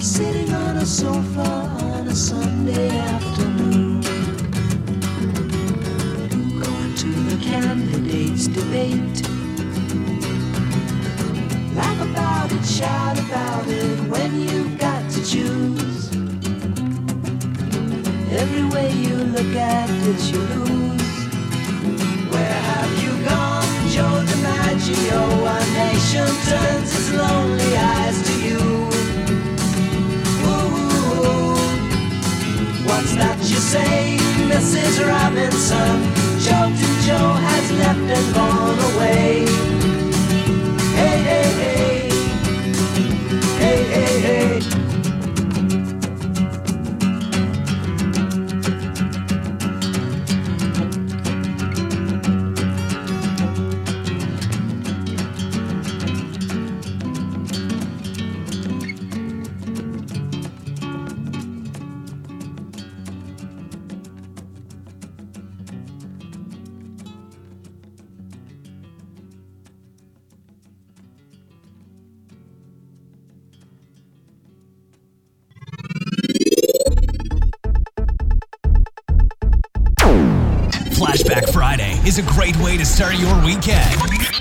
Speaker 1: Sitting on a sofa on a Sunday debate. Laugh about it, shout about it when you've got to choose. Every way you look at it, you lose. Where have you gone, Joe DiMaggio? A nation turns its lonely eyes to you. Ooh, what's that you say, Mrs. Robinson? Joe has left and gone away.
Speaker 9: Is a great way to start your weekend.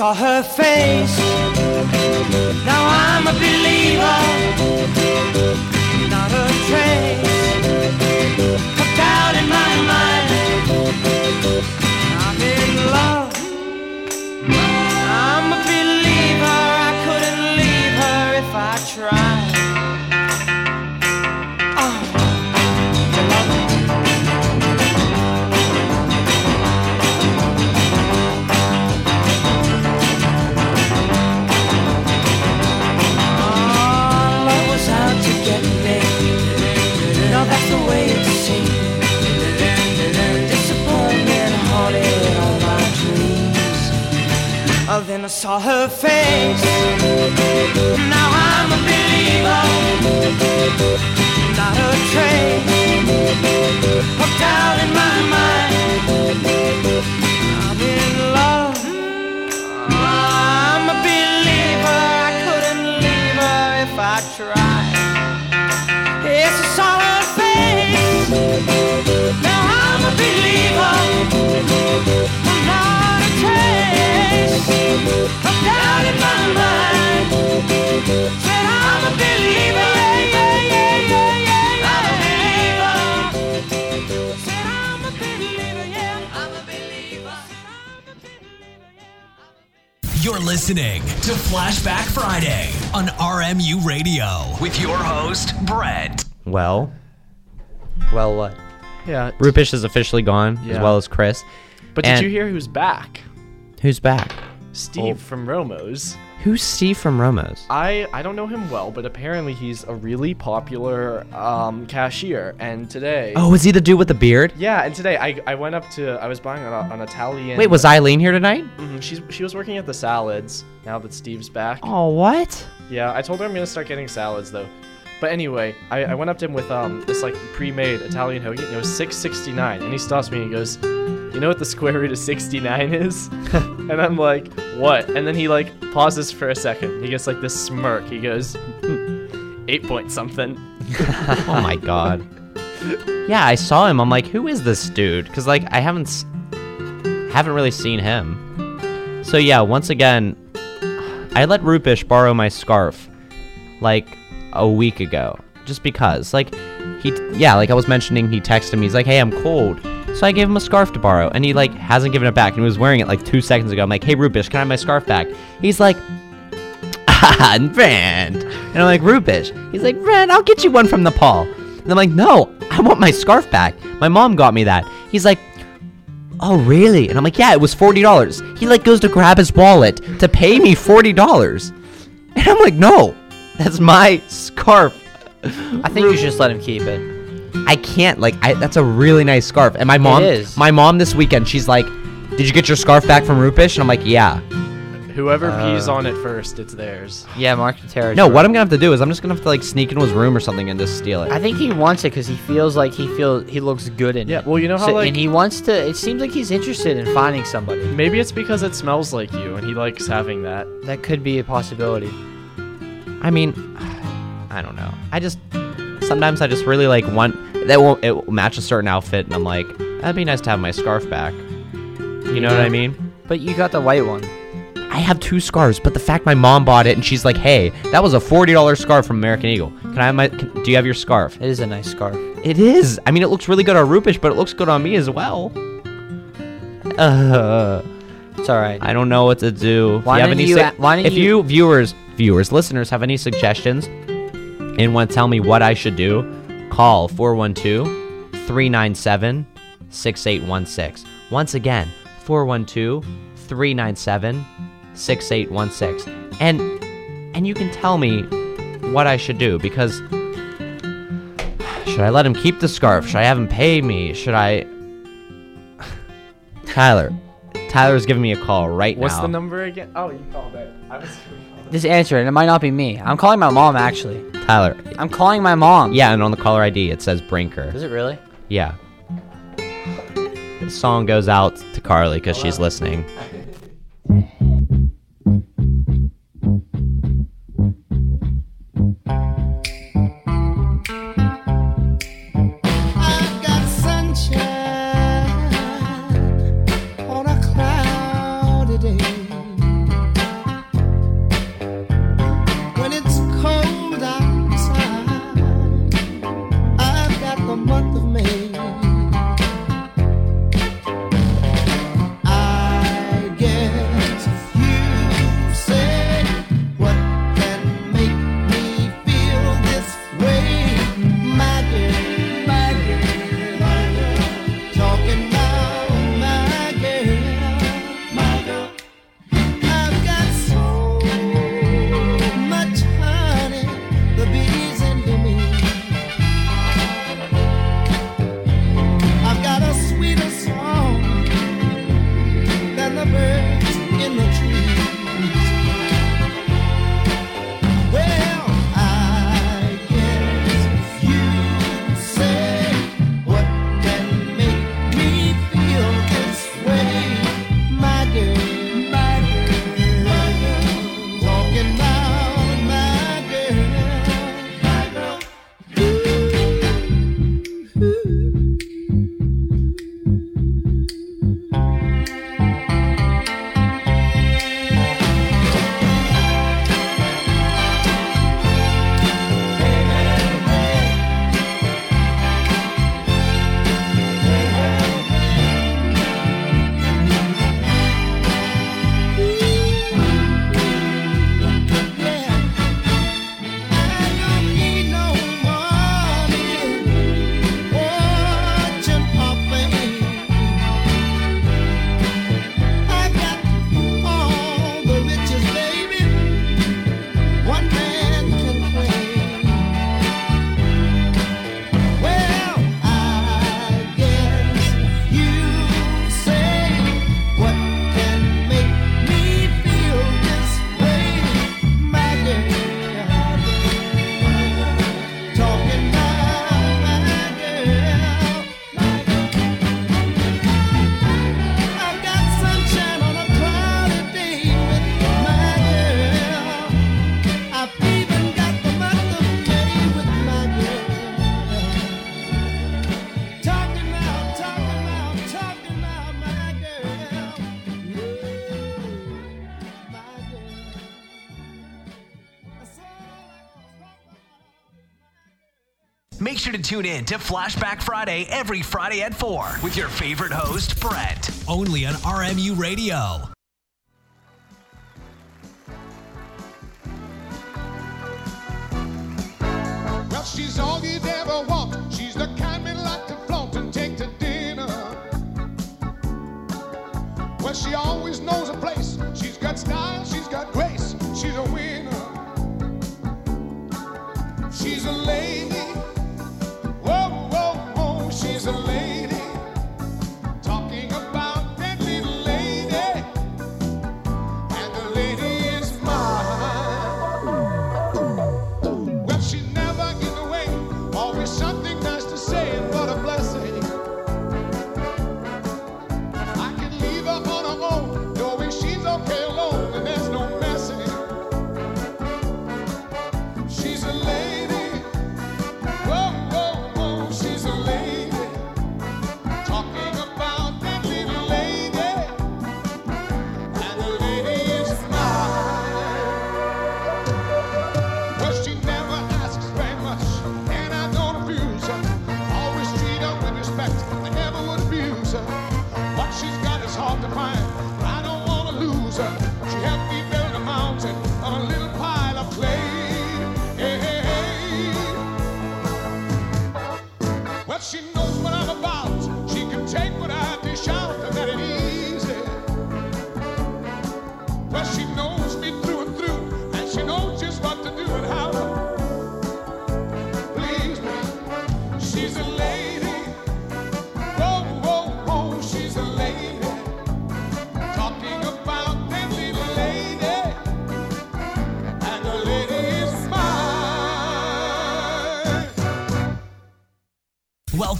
Speaker 16: Saw her face. Now I'm a believer, saw her face. Now I'm a believer. Not a trace of doubt in my mind. I'm in love. I'm a believer. I couldn't leave her if I tried.
Speaker 9: You're listening to Flashback Friday on RMU Radio with your host, Brett.
Speaker 2: Well,
Speaker 4: Well, what?
Speaker 3: Yeah.
Speaker 2: Rupish is officially gone, as
Speaker 3: Yeah.
Speaker 2: well as Chris.
Speaker 3: But
Speaker 2: And-
Speaker 3: did you hear who's back?
Speaker 2: Who's back?
Speaker 3: Steve
Speaker 2: Oh.
Speaker 3: from Romo's.
Speaker 2: Who's Steve from Romo's?
Speaker 3: I I don't know him well, but apparently he's a really popular um, cashier. And today,
Speaker 2: Oh, is he the dude with the beard?
Speaker 3: yeah, and today I, I went up to I was buying an, an Italian.
Speaker 2: Wait, was Eileen here tonight?
Speaker 3: Mhm, she's she was working at the salads. Now that Steve's back.
Speaker 2: Oh, what?
Speaker 3: Yeah, I told her I'm gonna start getting salads though. But anyway, I, I went up to him with um this like pre-made Italian hoagie. And it was 6.69, and he stops me and he goes, "You know what the square root of 69 is?" and I'm like, "What?" And then he like pauses for a second. He gets like this smirk. He goes, "Hmm, eight point something."
Speaker 2: oh my god. yeah, I saw him. I'm like, who is this dude? Because like I haven't s- haven't really seen him. So yeah, once again, I let Rupish borrow my scarf like a week ago, just because. Like he, yeah, like I was mentioning, he texted me. He's like, hey, I'm cold. So I gave him a scarf to borrow, and he like hasn't given it back. And he was wearing it like two seconds ago. I'm like, hey, Rupish, can I have my scarf back? He's like, ah, Rand. And I'm like, Rupish. He's like, Rand, I'll get you one from Nepal. And I'm like, no, I want my scarf back. My mom got me that. He's like, oh, really? And I'm like, yeah, it was $40. He like goes to grab his wallet to pay me $40. And I'm like, no, that's my scarf.
Speaker 4: I think you should just let him keep it.
Speaker 2: I can't like I that's a really nice scarf. And my mom
Speaker 4: is.
Speaker 2: my mom this weekend, she's like, Did you get your scarf back from Rupish? And I'm like, Yeah.
Speaker 3: Whoever pees
Speaker 2: Uh.
Speaker 3: on it first, it's theirs.
Speaker 4: Yeah, Mark Terra.
Speaker 2: No, what I'm gonna have to do is I'm just gonna have to like sneak into his room or something and just steal it.
Speaker 4: I think he wants it because he feels like he feels he looks good in it.
Speaker 3: Yeah,
Speaker 4: it.
Speaker 3: well, you know how,
Speaker 4: So-
Speaker 3: like-
Speaker 4: and he wants to. It seems like he's interested in finding somebody.
Speaker 3: Maybe it's because it smells like you, and he likes having that.
Speaker 4: That could be a possibility.
Speaker 2: I mean, I don't know. I just sometimes I just really like want that won't it will match a certain outfit, and I'm like, that'd be nice to have my scarf back. You know what I mean?
Speaker 4: But you got the white one.
Speaker 2: I have two scarves, but the fact my mom bought it and she's like, "Hey, that was a forty dollars scarf from American Eagle. Can I have my? Can, do you have your scarf?"
Speaker 4: It is a nice scarf.
Speaker 2: It is. I mean, it looks really good on Rupish, but it looks good on me as well. Uh,
Speaker 4: It's all right.
Speaker 2: I don't know what to do.
Speaker 4: Why
Speaker 2: if you have any
Speaker 4: you why
Speaker 2: if
Speaker 4: you-
Speaker 2: you viewers, viewers, listeners have any suggestions and want to tell me what I should do, call 412-397-6816. Once again, 412-397-6816. And and you can tell me what I should do because should I let him keep the scarf? Should I have him pay me? Should I Tyler. Tyler's giving me a call right
Speaker 3: What's
Speaker 2: now.
Speaker 3: What's the number again? Oh, you called it. I was.
Speaker 4: Just answer it. It might not be me. I'm calling my mom actually.
Speaker 2: Tyler.
Speaker 4: I'm calling my mom.
Speaker 2: Yeah, and on the caller ID it says Brinker.
Speaker 4: Is it really?
Speaker 2: Yeah. This song goes out to Carly because she's listening.
Speaker 17: Tune in to Flashback Friday every Friday at 4 with your favorite host, Brent. Only on RMU Radio.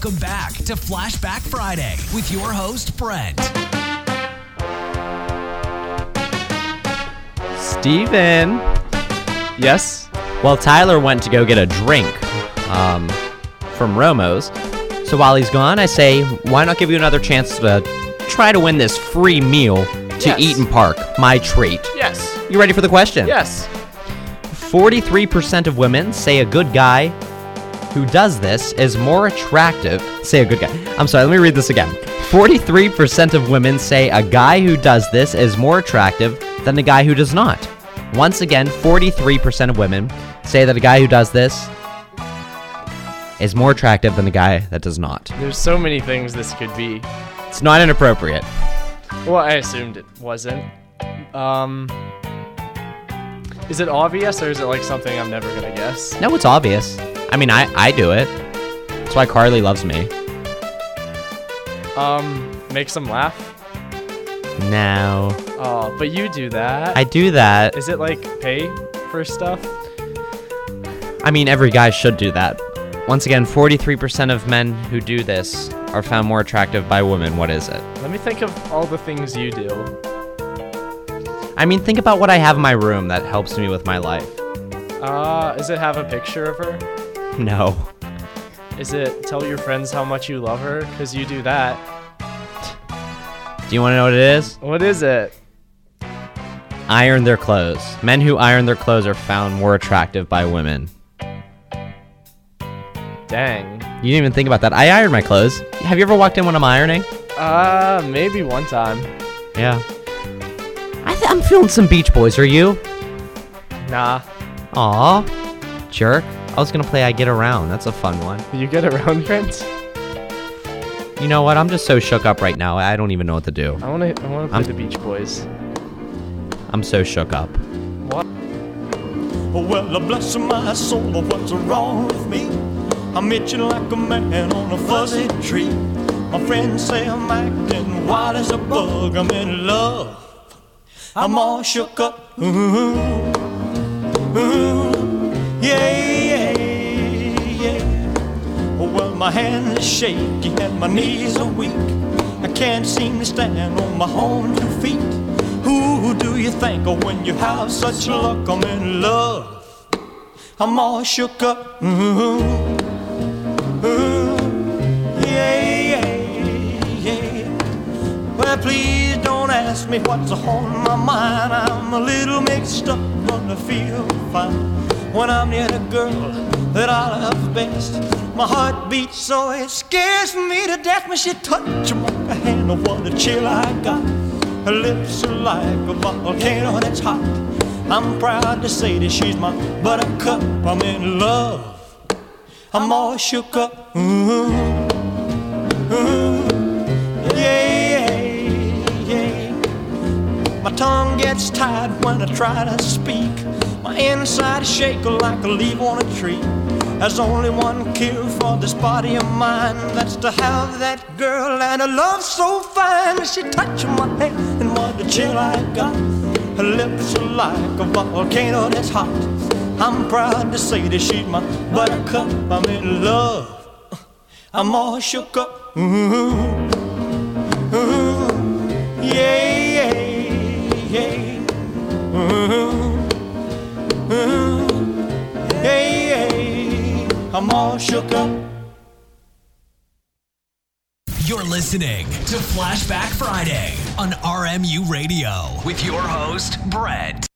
Speaker 17: Welcome back to Flashback Friday with your host, Brent.
Speaker 2: Steven.
Speaker 3: Yes?
Speaker 2: Well, Tyler went to go get a drink um, from Romo's. So while he's gone, I say, why not give you another chance to try to win this free meal to
Speaker 3: Yes.
Speaker 2: Eat'n Park, my treat?
Speaker 3: Yes.
Speaker 2: You ready for the question?
Speaker 3: Yes.
Speaker 2: 43% of women say a good guy who does this is more attractive. Say a good guy. I'm sorry, let me read this again. 43% of women say a guy who does this is more attractive than a guy who does not. Once again, 43% of women say that a guy who does this is more attractive than a guy that does not.
Speaker 3: There's so many things this could be.
Speaker 2: It's not inappropriate.
Speaker 3: Well, I assumed it wasn't. Um, is it obvious or is it like something I'm never gonna guess?
Speaker 2: No, it's obvious. I mean, I, I do it. That's why Carly loves me.
Speaker 3: Um, make some laugh.
Speaker 2: No.
Speaker 3: Oh, but you do that.
Speaker 2: I do that.
Speaker 3: Is it like pay for stuff?
Speaker 2: I mean, every guy should do that. Once again, 43% of men who do this are found more attractive by women. What is it?
Speaker 3: Let me think of all the things you do.
Speaker 2: I mean, think about what I have in my room that helps me with my life.
Speaker 3: Uh, does it have a picture of her?
Speaker 2: No.
Speaker 3: Is it tell your friends how much you love her? Cause you do that.
Speaker 2: Do you want to know what it is?
Speaker 3: What is it?
Speaker 2: Iron their clothes. Men who iron their clothes are found more attractive by women.
Speaker 3: Dang.
Speaker 2: You didn't even think about that. I iron my clothes. Have you ever walked in when I'm ironing?
Speaker 3: Uh, maybe one time.
Speaker 2: Yeah. I th- I'm feeling some Beach Boys. Are you?
Speaker 3: Nah.
Speaker 2: Aw. Jerk. I was gonna play I Get Around. That's a fun one.
Speaker 3: You get around, Prince?
Speaker 2: You know what? I'm just so shook up right now. I don't even know what to do.
Speaker 3: I wanna, I wanna play
Speaker 2: I'm-
Speaker 3: the Beach Boys.
Speaker 2: I'm so shook up.
Speaker 3: What?
Speaker 18: Well, bless my soul, what's wrong with me? I'm itching like a man on a fuzzy tree. My friends say I'm acting wild as a bug. I'm in love. I'm all shook up. Ooh, ooh, yeah, yeah, my hands are shaky and my knees are weak. I can't seem to stand on my own two feet. Who do you think of when you have such luck? I'm in love. I'm all shook up. Ooh, ooh, yeah, yeah, yeah. Well, please don't ask me what's on my mind. I'm a little mixed up, but I feel fine. when I'm near the girl that I love best. My heart beats so it scares me to death when she touches my hand. Oh, what a chill I got. Her lips are like a volcano that's hot. I'm proud to say that she's my buttercup. I'm in love. I'm all shook up. Ooh, ooh, yeah, yeah. My tongue gets tied when I try to speak. My inside shake like a leaf on a tree. There's only one cure for this body of mine. That's to have that girl and a love so fine. She touched my hand and what a chill I got. Her lips are like a volcano that's hot. I'm proud to say that she's my buttercup. I'm in love. I'm all shook up. Ooh, ooh, yeah. I'm all shook up.
Speaker 19: You're listening to Flashback Friday on RMU Radio with your host, Brett.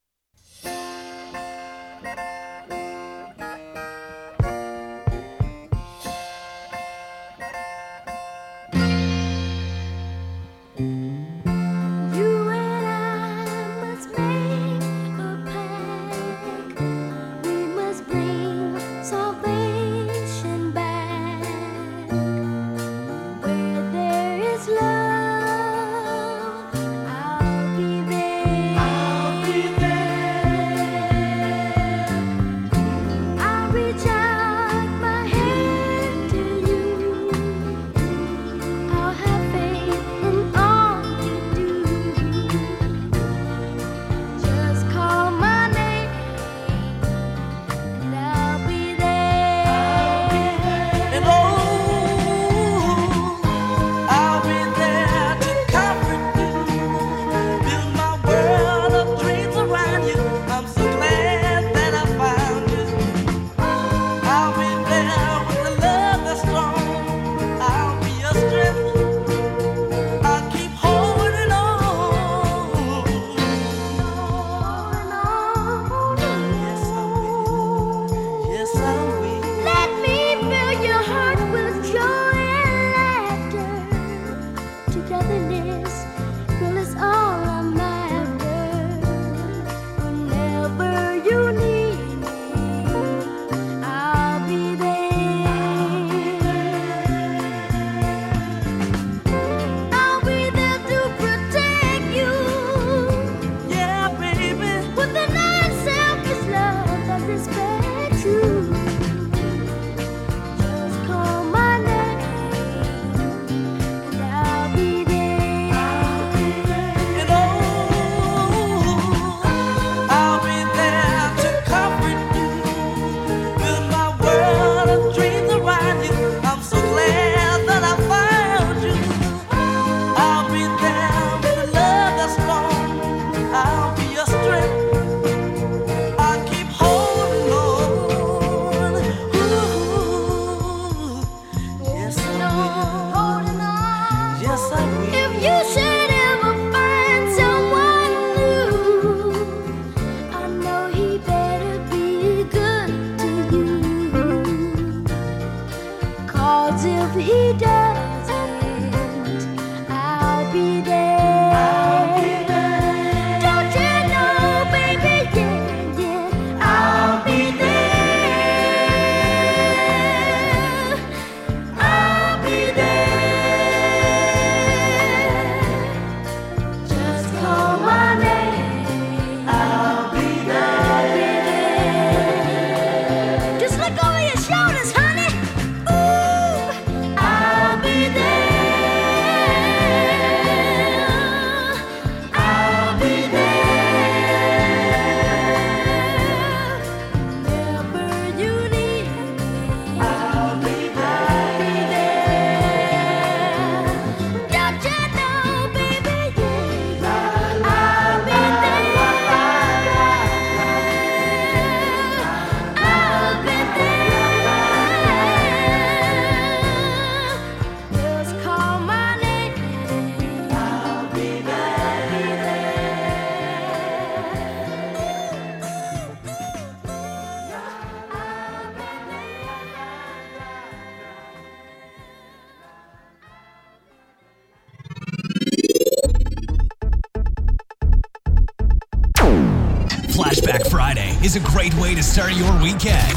Speaker 1: Great start your weekend.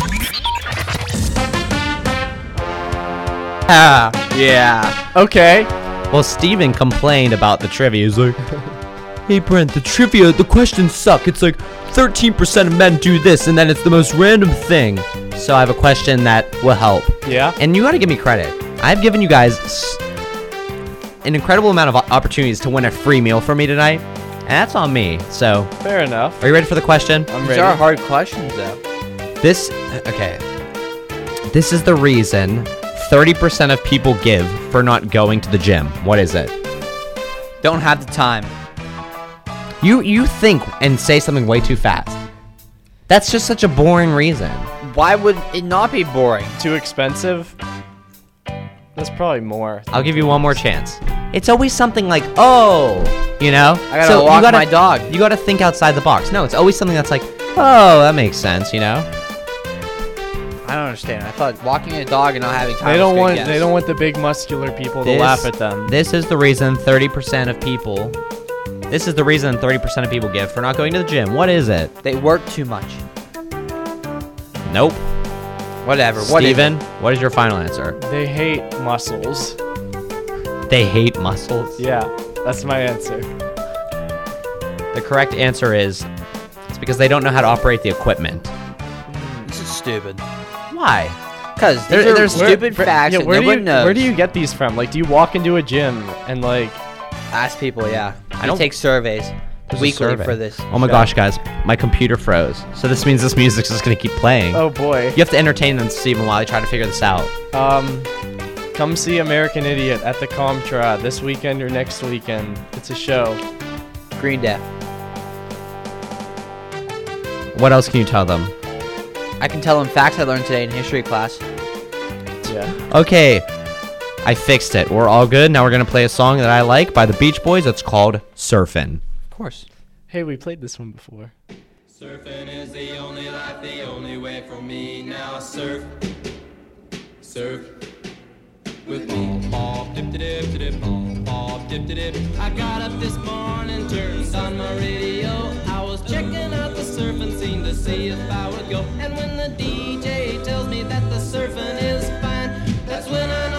Speaker 2: Ah, yeah.
Speaker 3: Okay.
Speaker 2: Well, Steven complained about the trivia. He's like, Hey Brent, the trivia, the questions suck. It's like 13% of men do this, and then it's the most random thing. So I have a question that will help.
Speaker 3: Yeah.
Speaker 2: And you gotta give me credit. I've given you guys an incredible amount of opportunities to win a free meal for me tonight, and that's on me. So,
Speaker 3: Fair enough.
Speaker 2: are you ready for the question?
Speaker 3: I'm
Speaker 4: These
Speaker 3: ready.
Speaker 4: are hard questions, though.
Speaker 2: This, okay. This is the reason 30% of people give for not going to the gym. What is it?
Speaker 4: Don't have the time.
Speaker 2: You you think and say something way too fast. That's just such a boring reason.
Speaker 4: Why would it not be boring?
Speaker 3: Too expensive? That's probably more.
Speaker 2: I'll give you one more chance. It's always something like, "Oh," you know?
Speaker 4: I gotta
Speaker 2: you
Speaker 4: walk
Speaker 2: gotta-
Speaker 4: my dog.
Speaker 2: You got to think outside the box. No, it's always something that's like, "Oh, that makes sense," you know?
Speaker 4: I don't understand. I thought walking a dog and not having time.
Speaker 3: They don't
Speaker 4: was a good
Speaker 3: want
Speaker 4: guess.
Speaker 3: they don't want the big muscular people to laugh at them.
Speaker 2: This is the reason 30% of people This is the reason 30% of people give for not going to the gym. What is it?
Speaker 4: They work too much.
Speaker 2: Nope.
Speaker 4: Whatever. What is
Speaker 2: Steven, what is your final answer?
Speaker 3: They hate muscles.
Speaker 2: They hate muscles.
Speaker 3: Yeah, that's my answer.
Speaker 2: The correct answer is it's because they don't know how to operate the equipment.
Speaker 4: This is stupid.
Speaker 2: Why?
Speaker 4: Because these
Speaker 2: There-
Speaker 4: are
Speaker 2: there's-
Speaker 4: stupid
Speaker 3: Where-
Speaker 4: facts
Speaker 3: yeah,
Speaker 4: that
Speaker 3: where
Speaker 4: no
Speaker 3: do
Speaker 4: one
Speaker 3: you
Speaker 4: knows.
Speaker 3: where do you get these from? Like, do you walk into a gym and like?
Speaker 4: Ask people, yeah.
Speaker 2: I
Speaker 4: I
Speaker 2: don't-
Speaker 4: don't take surveys weekly
Speaker 2: survey.
Speaker 4: for this.
Speaker 2: Oh my
Speaker 4: show.
Speaker 2: gosh, guys, my computer froze. So this means this music's just gonna keep playing.
Speaker 3: Oh boy.
Speaker 2: You have to entertain them, Stephen, while I try to figure this out.
Speaker 3: Um, come see American Idiot at the Comtra this weekend or next weekend. It's a show.
Speaker 4: Green Death.
Speaker 2: What else can you tell them?
Speaker 4: I can tell them facts I learned today in history class.
Speaker 3: Yeah.
Speaker 2: Okay, I fixed it. We're all good. Now we're gonna play a song that I like by the Beach Boys. It's called "Surfin'."
Speaker 4: Of course.
Speaker 3: Hey, we played this one before.
Speaker 20: Surfing is the only life, the only way for me. Now surf, surf with me. Pop, dip, dip, dip, dip, dip, dip. I got up this morning, turned on my radio. I was checking out the surfing scene to see if I would go. And when the DJ tells me that the surfing is fine, that's when I know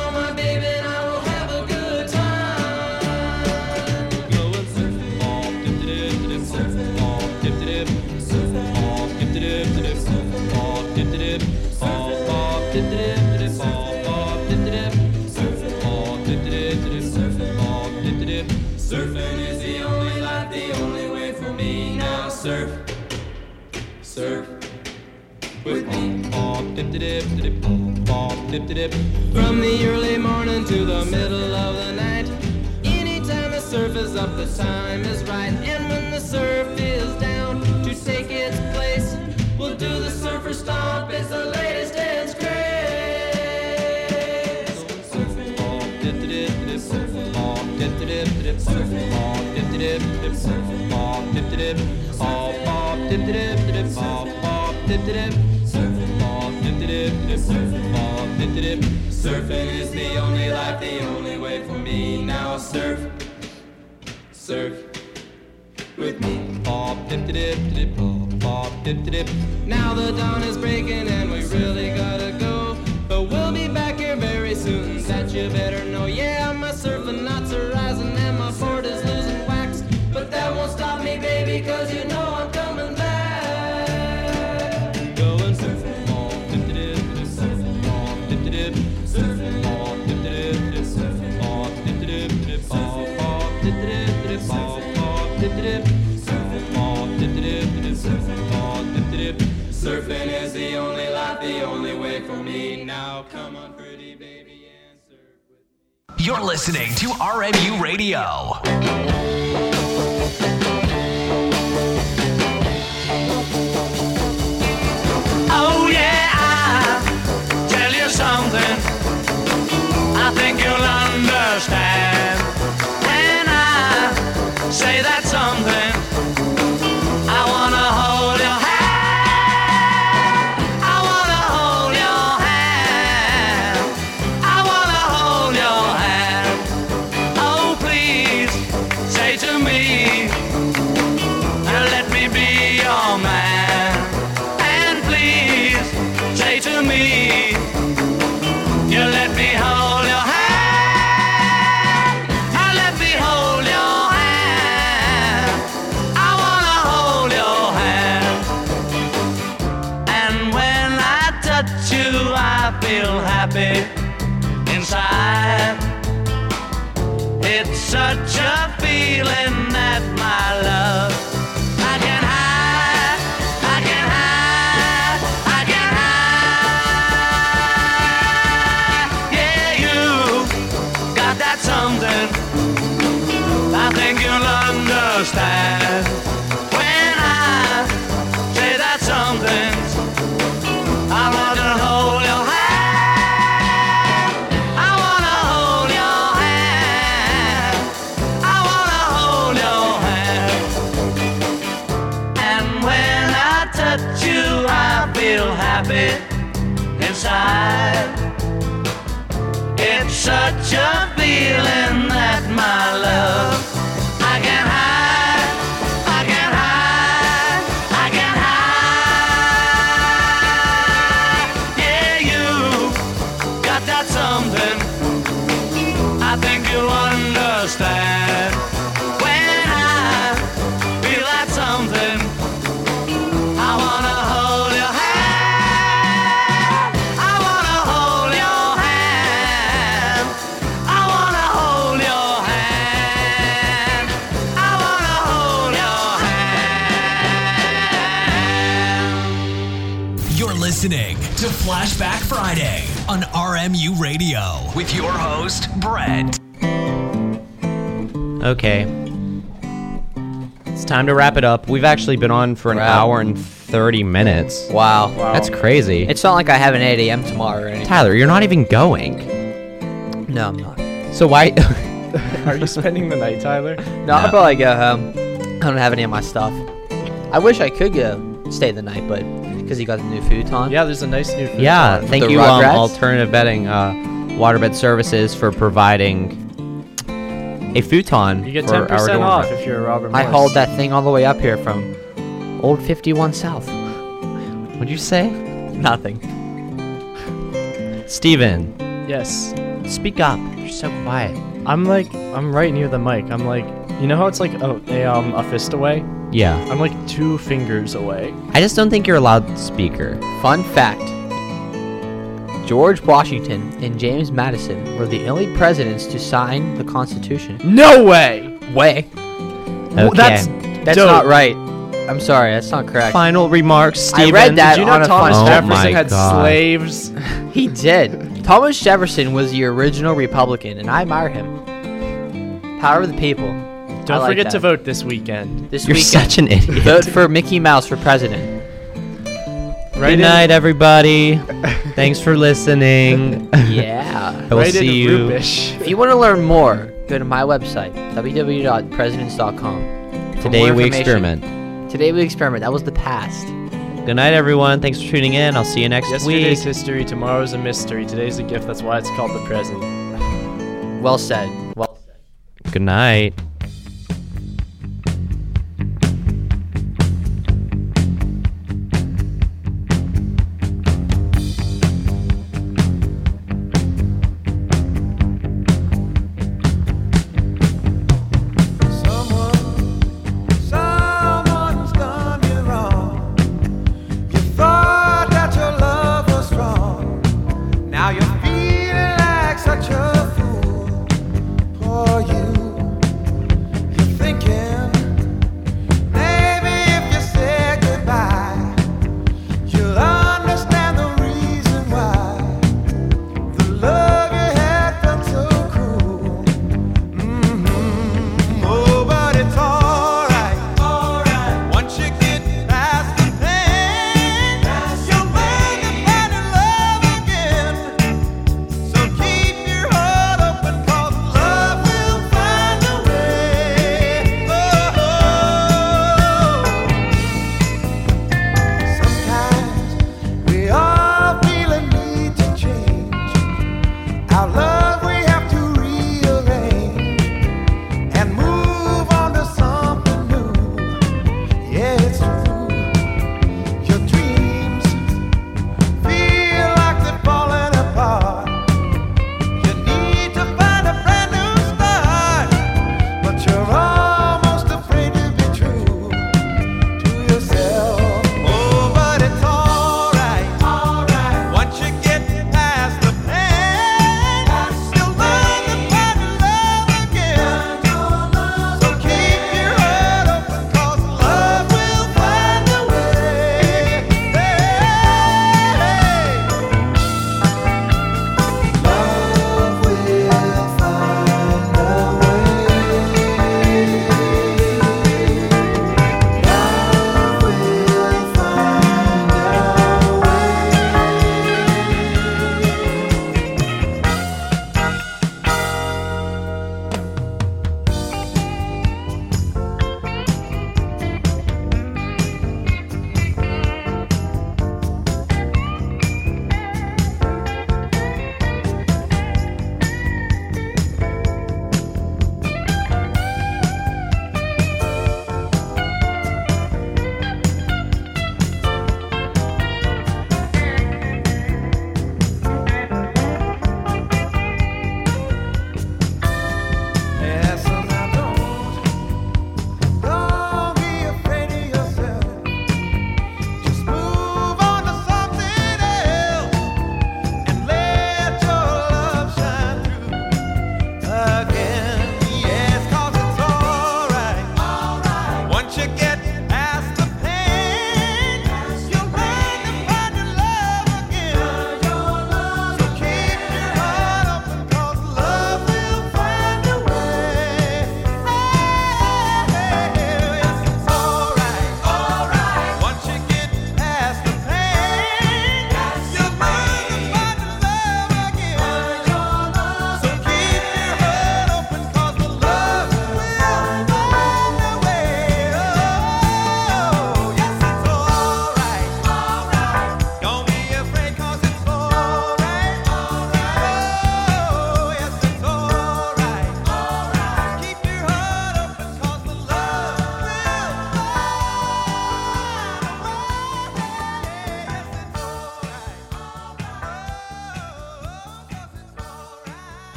Speaker 20: From the early morning to the middle of the night. Anytime the surf is up, the time is right. And when the surf is down to take its place, we'll do the surfer stomp. It's the latest dance craze. Surfing. Pop, dip, dip, dip, surf. Pop, dip, dip, dip, dip, dip, dip, dip, dip, dip, dip, dip, dip, dip, dip, dip, dip, dip, dip. Surfing is the only life, the only way for me. Now surf, surf with me. Dip, dip, dip, pop, dip, dip. Now the dawn is breaking and we really gotta go. But we'll be back here very soon, that you better know. Yeah, my surfing knots are rising and my board is losing wax. But that won't stop me, baby, cause you know
Speaker 1: You're listening to RMU Radio.
Speaker 21: Such
Speaker 9: Flashback Friday on RMU Radio with your host, Brent.
Speaker 8: Okay. It's time to wrap it up. We've actually been on for an
Speaker 4: Wrap.
Speaker 8: hour and 30 minutes.
Speaker 4: Wow.
Speaker 8: That's crazy.
Speaker 4: It's not like I have an 8 a.m. tomorrow or anything.
Speaker 8: Tyler, you're not even going.
Speaker 4: No, I'm not.
Speaker 8: So why?
Speaker 3: Are you spending the night, Tyler?
Speaker 4: No, I'll probably go home. I don't have any of my stuff. I wish I could go stay the night, but because you got the new futon.
Speaker 3: Yeah, there's a nice new futon.
Speaker 8: yeah, thank
Speaker 4: The
Speaker 8: you, um, Alternative Bedding, uh, Waterbed Services, for providing a futon.
Speaker 3: You get 10%
Speaker 8: dorm
Speaker 3: off
Speaker 8: room.
Speaker 3: if you're a Robert
Speaker 4: I hauled that thing all the way up here from Old 51 South.
Speaker 8: What'd you say?
Speaker 4: Nothing.
Speaker 8: Steven,
Speaker 3: Yes.
Speaker 8: speak up. You're so quiet.
Speaker 3: I'm like, I'm right near the mic. I'm like, you know how it's like a, a um a fist away?
Speaker 8: Yeah.
Speaker 3: I'm like two fingers away.
Speaker 8: I just don't think you're a loudspeaker.
Speaker 4: Fun fact George Washington and James Madison were the only presidents to sign the Constitution.
Speaker 3: No way.
Speaker 4: Way.
Speaker 8: Okay.
Speaker 3: That's
Speaker 4: That's
Speaker 3: dope.
Speaker 4: not right. I'm sorry, that's not correct.
Speaker 8: Final remarks,
Speaker 4: I
Speaker 8: Steven.
Speaker 4: read that
Speaker 3: Did you know
Speaker 4: on
Speaker 3: Thomas
Speaker 8: Oh
Speaker 3: Jefferson
Speaker 8: my
Speaker 3: had
Speaker 8: God.
Speaker 3: slaves?
Speaker 4: He did. Thomas Jefferson was the original Republican, and I admire him. Power of the people. I
Speaker 3: Don't
Speaker 4: like
Speaker 3: forget
Speaker 4: that.
Speaker 3: to vote this weekend.
Speaker 4: This
Speaker 8: You're
Speaker 4: weekend.
Speaker 8: such an idiot.
Speaker 4: Vote for Mickey Mouse for president.
Speaker 3: Right
Speaker 8: Good
Speaker 3: in-
Speaker 8: night, everybody. Thanks for listening.
Speaker 4: Yeah.
Speaker 8: I will
Speaker 3: right
Speaker 8: see you.
Speaker 3: Rubish.
Speaker 4: If you want to learn more, go to my website, www.presidents.com. for
Speaker 8: Today we experiment.
Speaker 4: Today we experiment. That was the past.
Speaker 8: Good night, everyone. Thanks for tuning in. I'll see you next week.
Speaker 3: Yesterday's history, tomorrow's a mystery. Today's a gift. That's why it's called the present.
Speaker 4: Well said. Well said.
Speaker 8: Good night.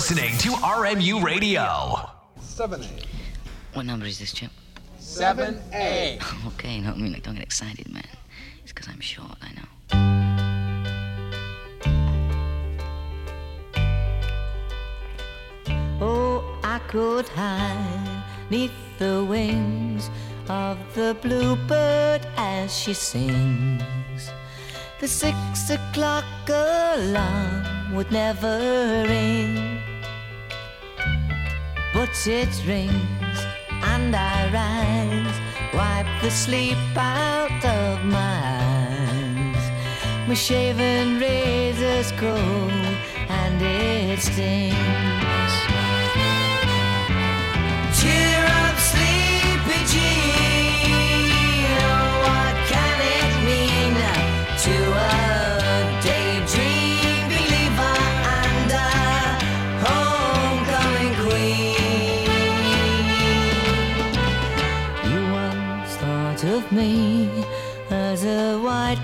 Speaker 9: Listening to RMU Radio.
Speaker 22: 7A.
Speaker 23: What number is this, Chip?
Speaker 22: 7A.
Speaker 23: Okay, no, I mean, like, don't get excited, man. It's because I'm short, I know.
Speaker 1: Oh, I could hide neath the wings of the bluebird as she sings. The six o'clock alarm would never ring, but it rings and I rise, wipe the sleep out of my eyes. My shaven razor's cold and it stings. Cheer up, sleepy Jean.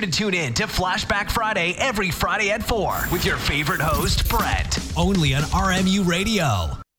Speaker 9: sure to tune in to Flashback Friday every Friday at 4 with your favorite host, Brett. Only on RMU Radio.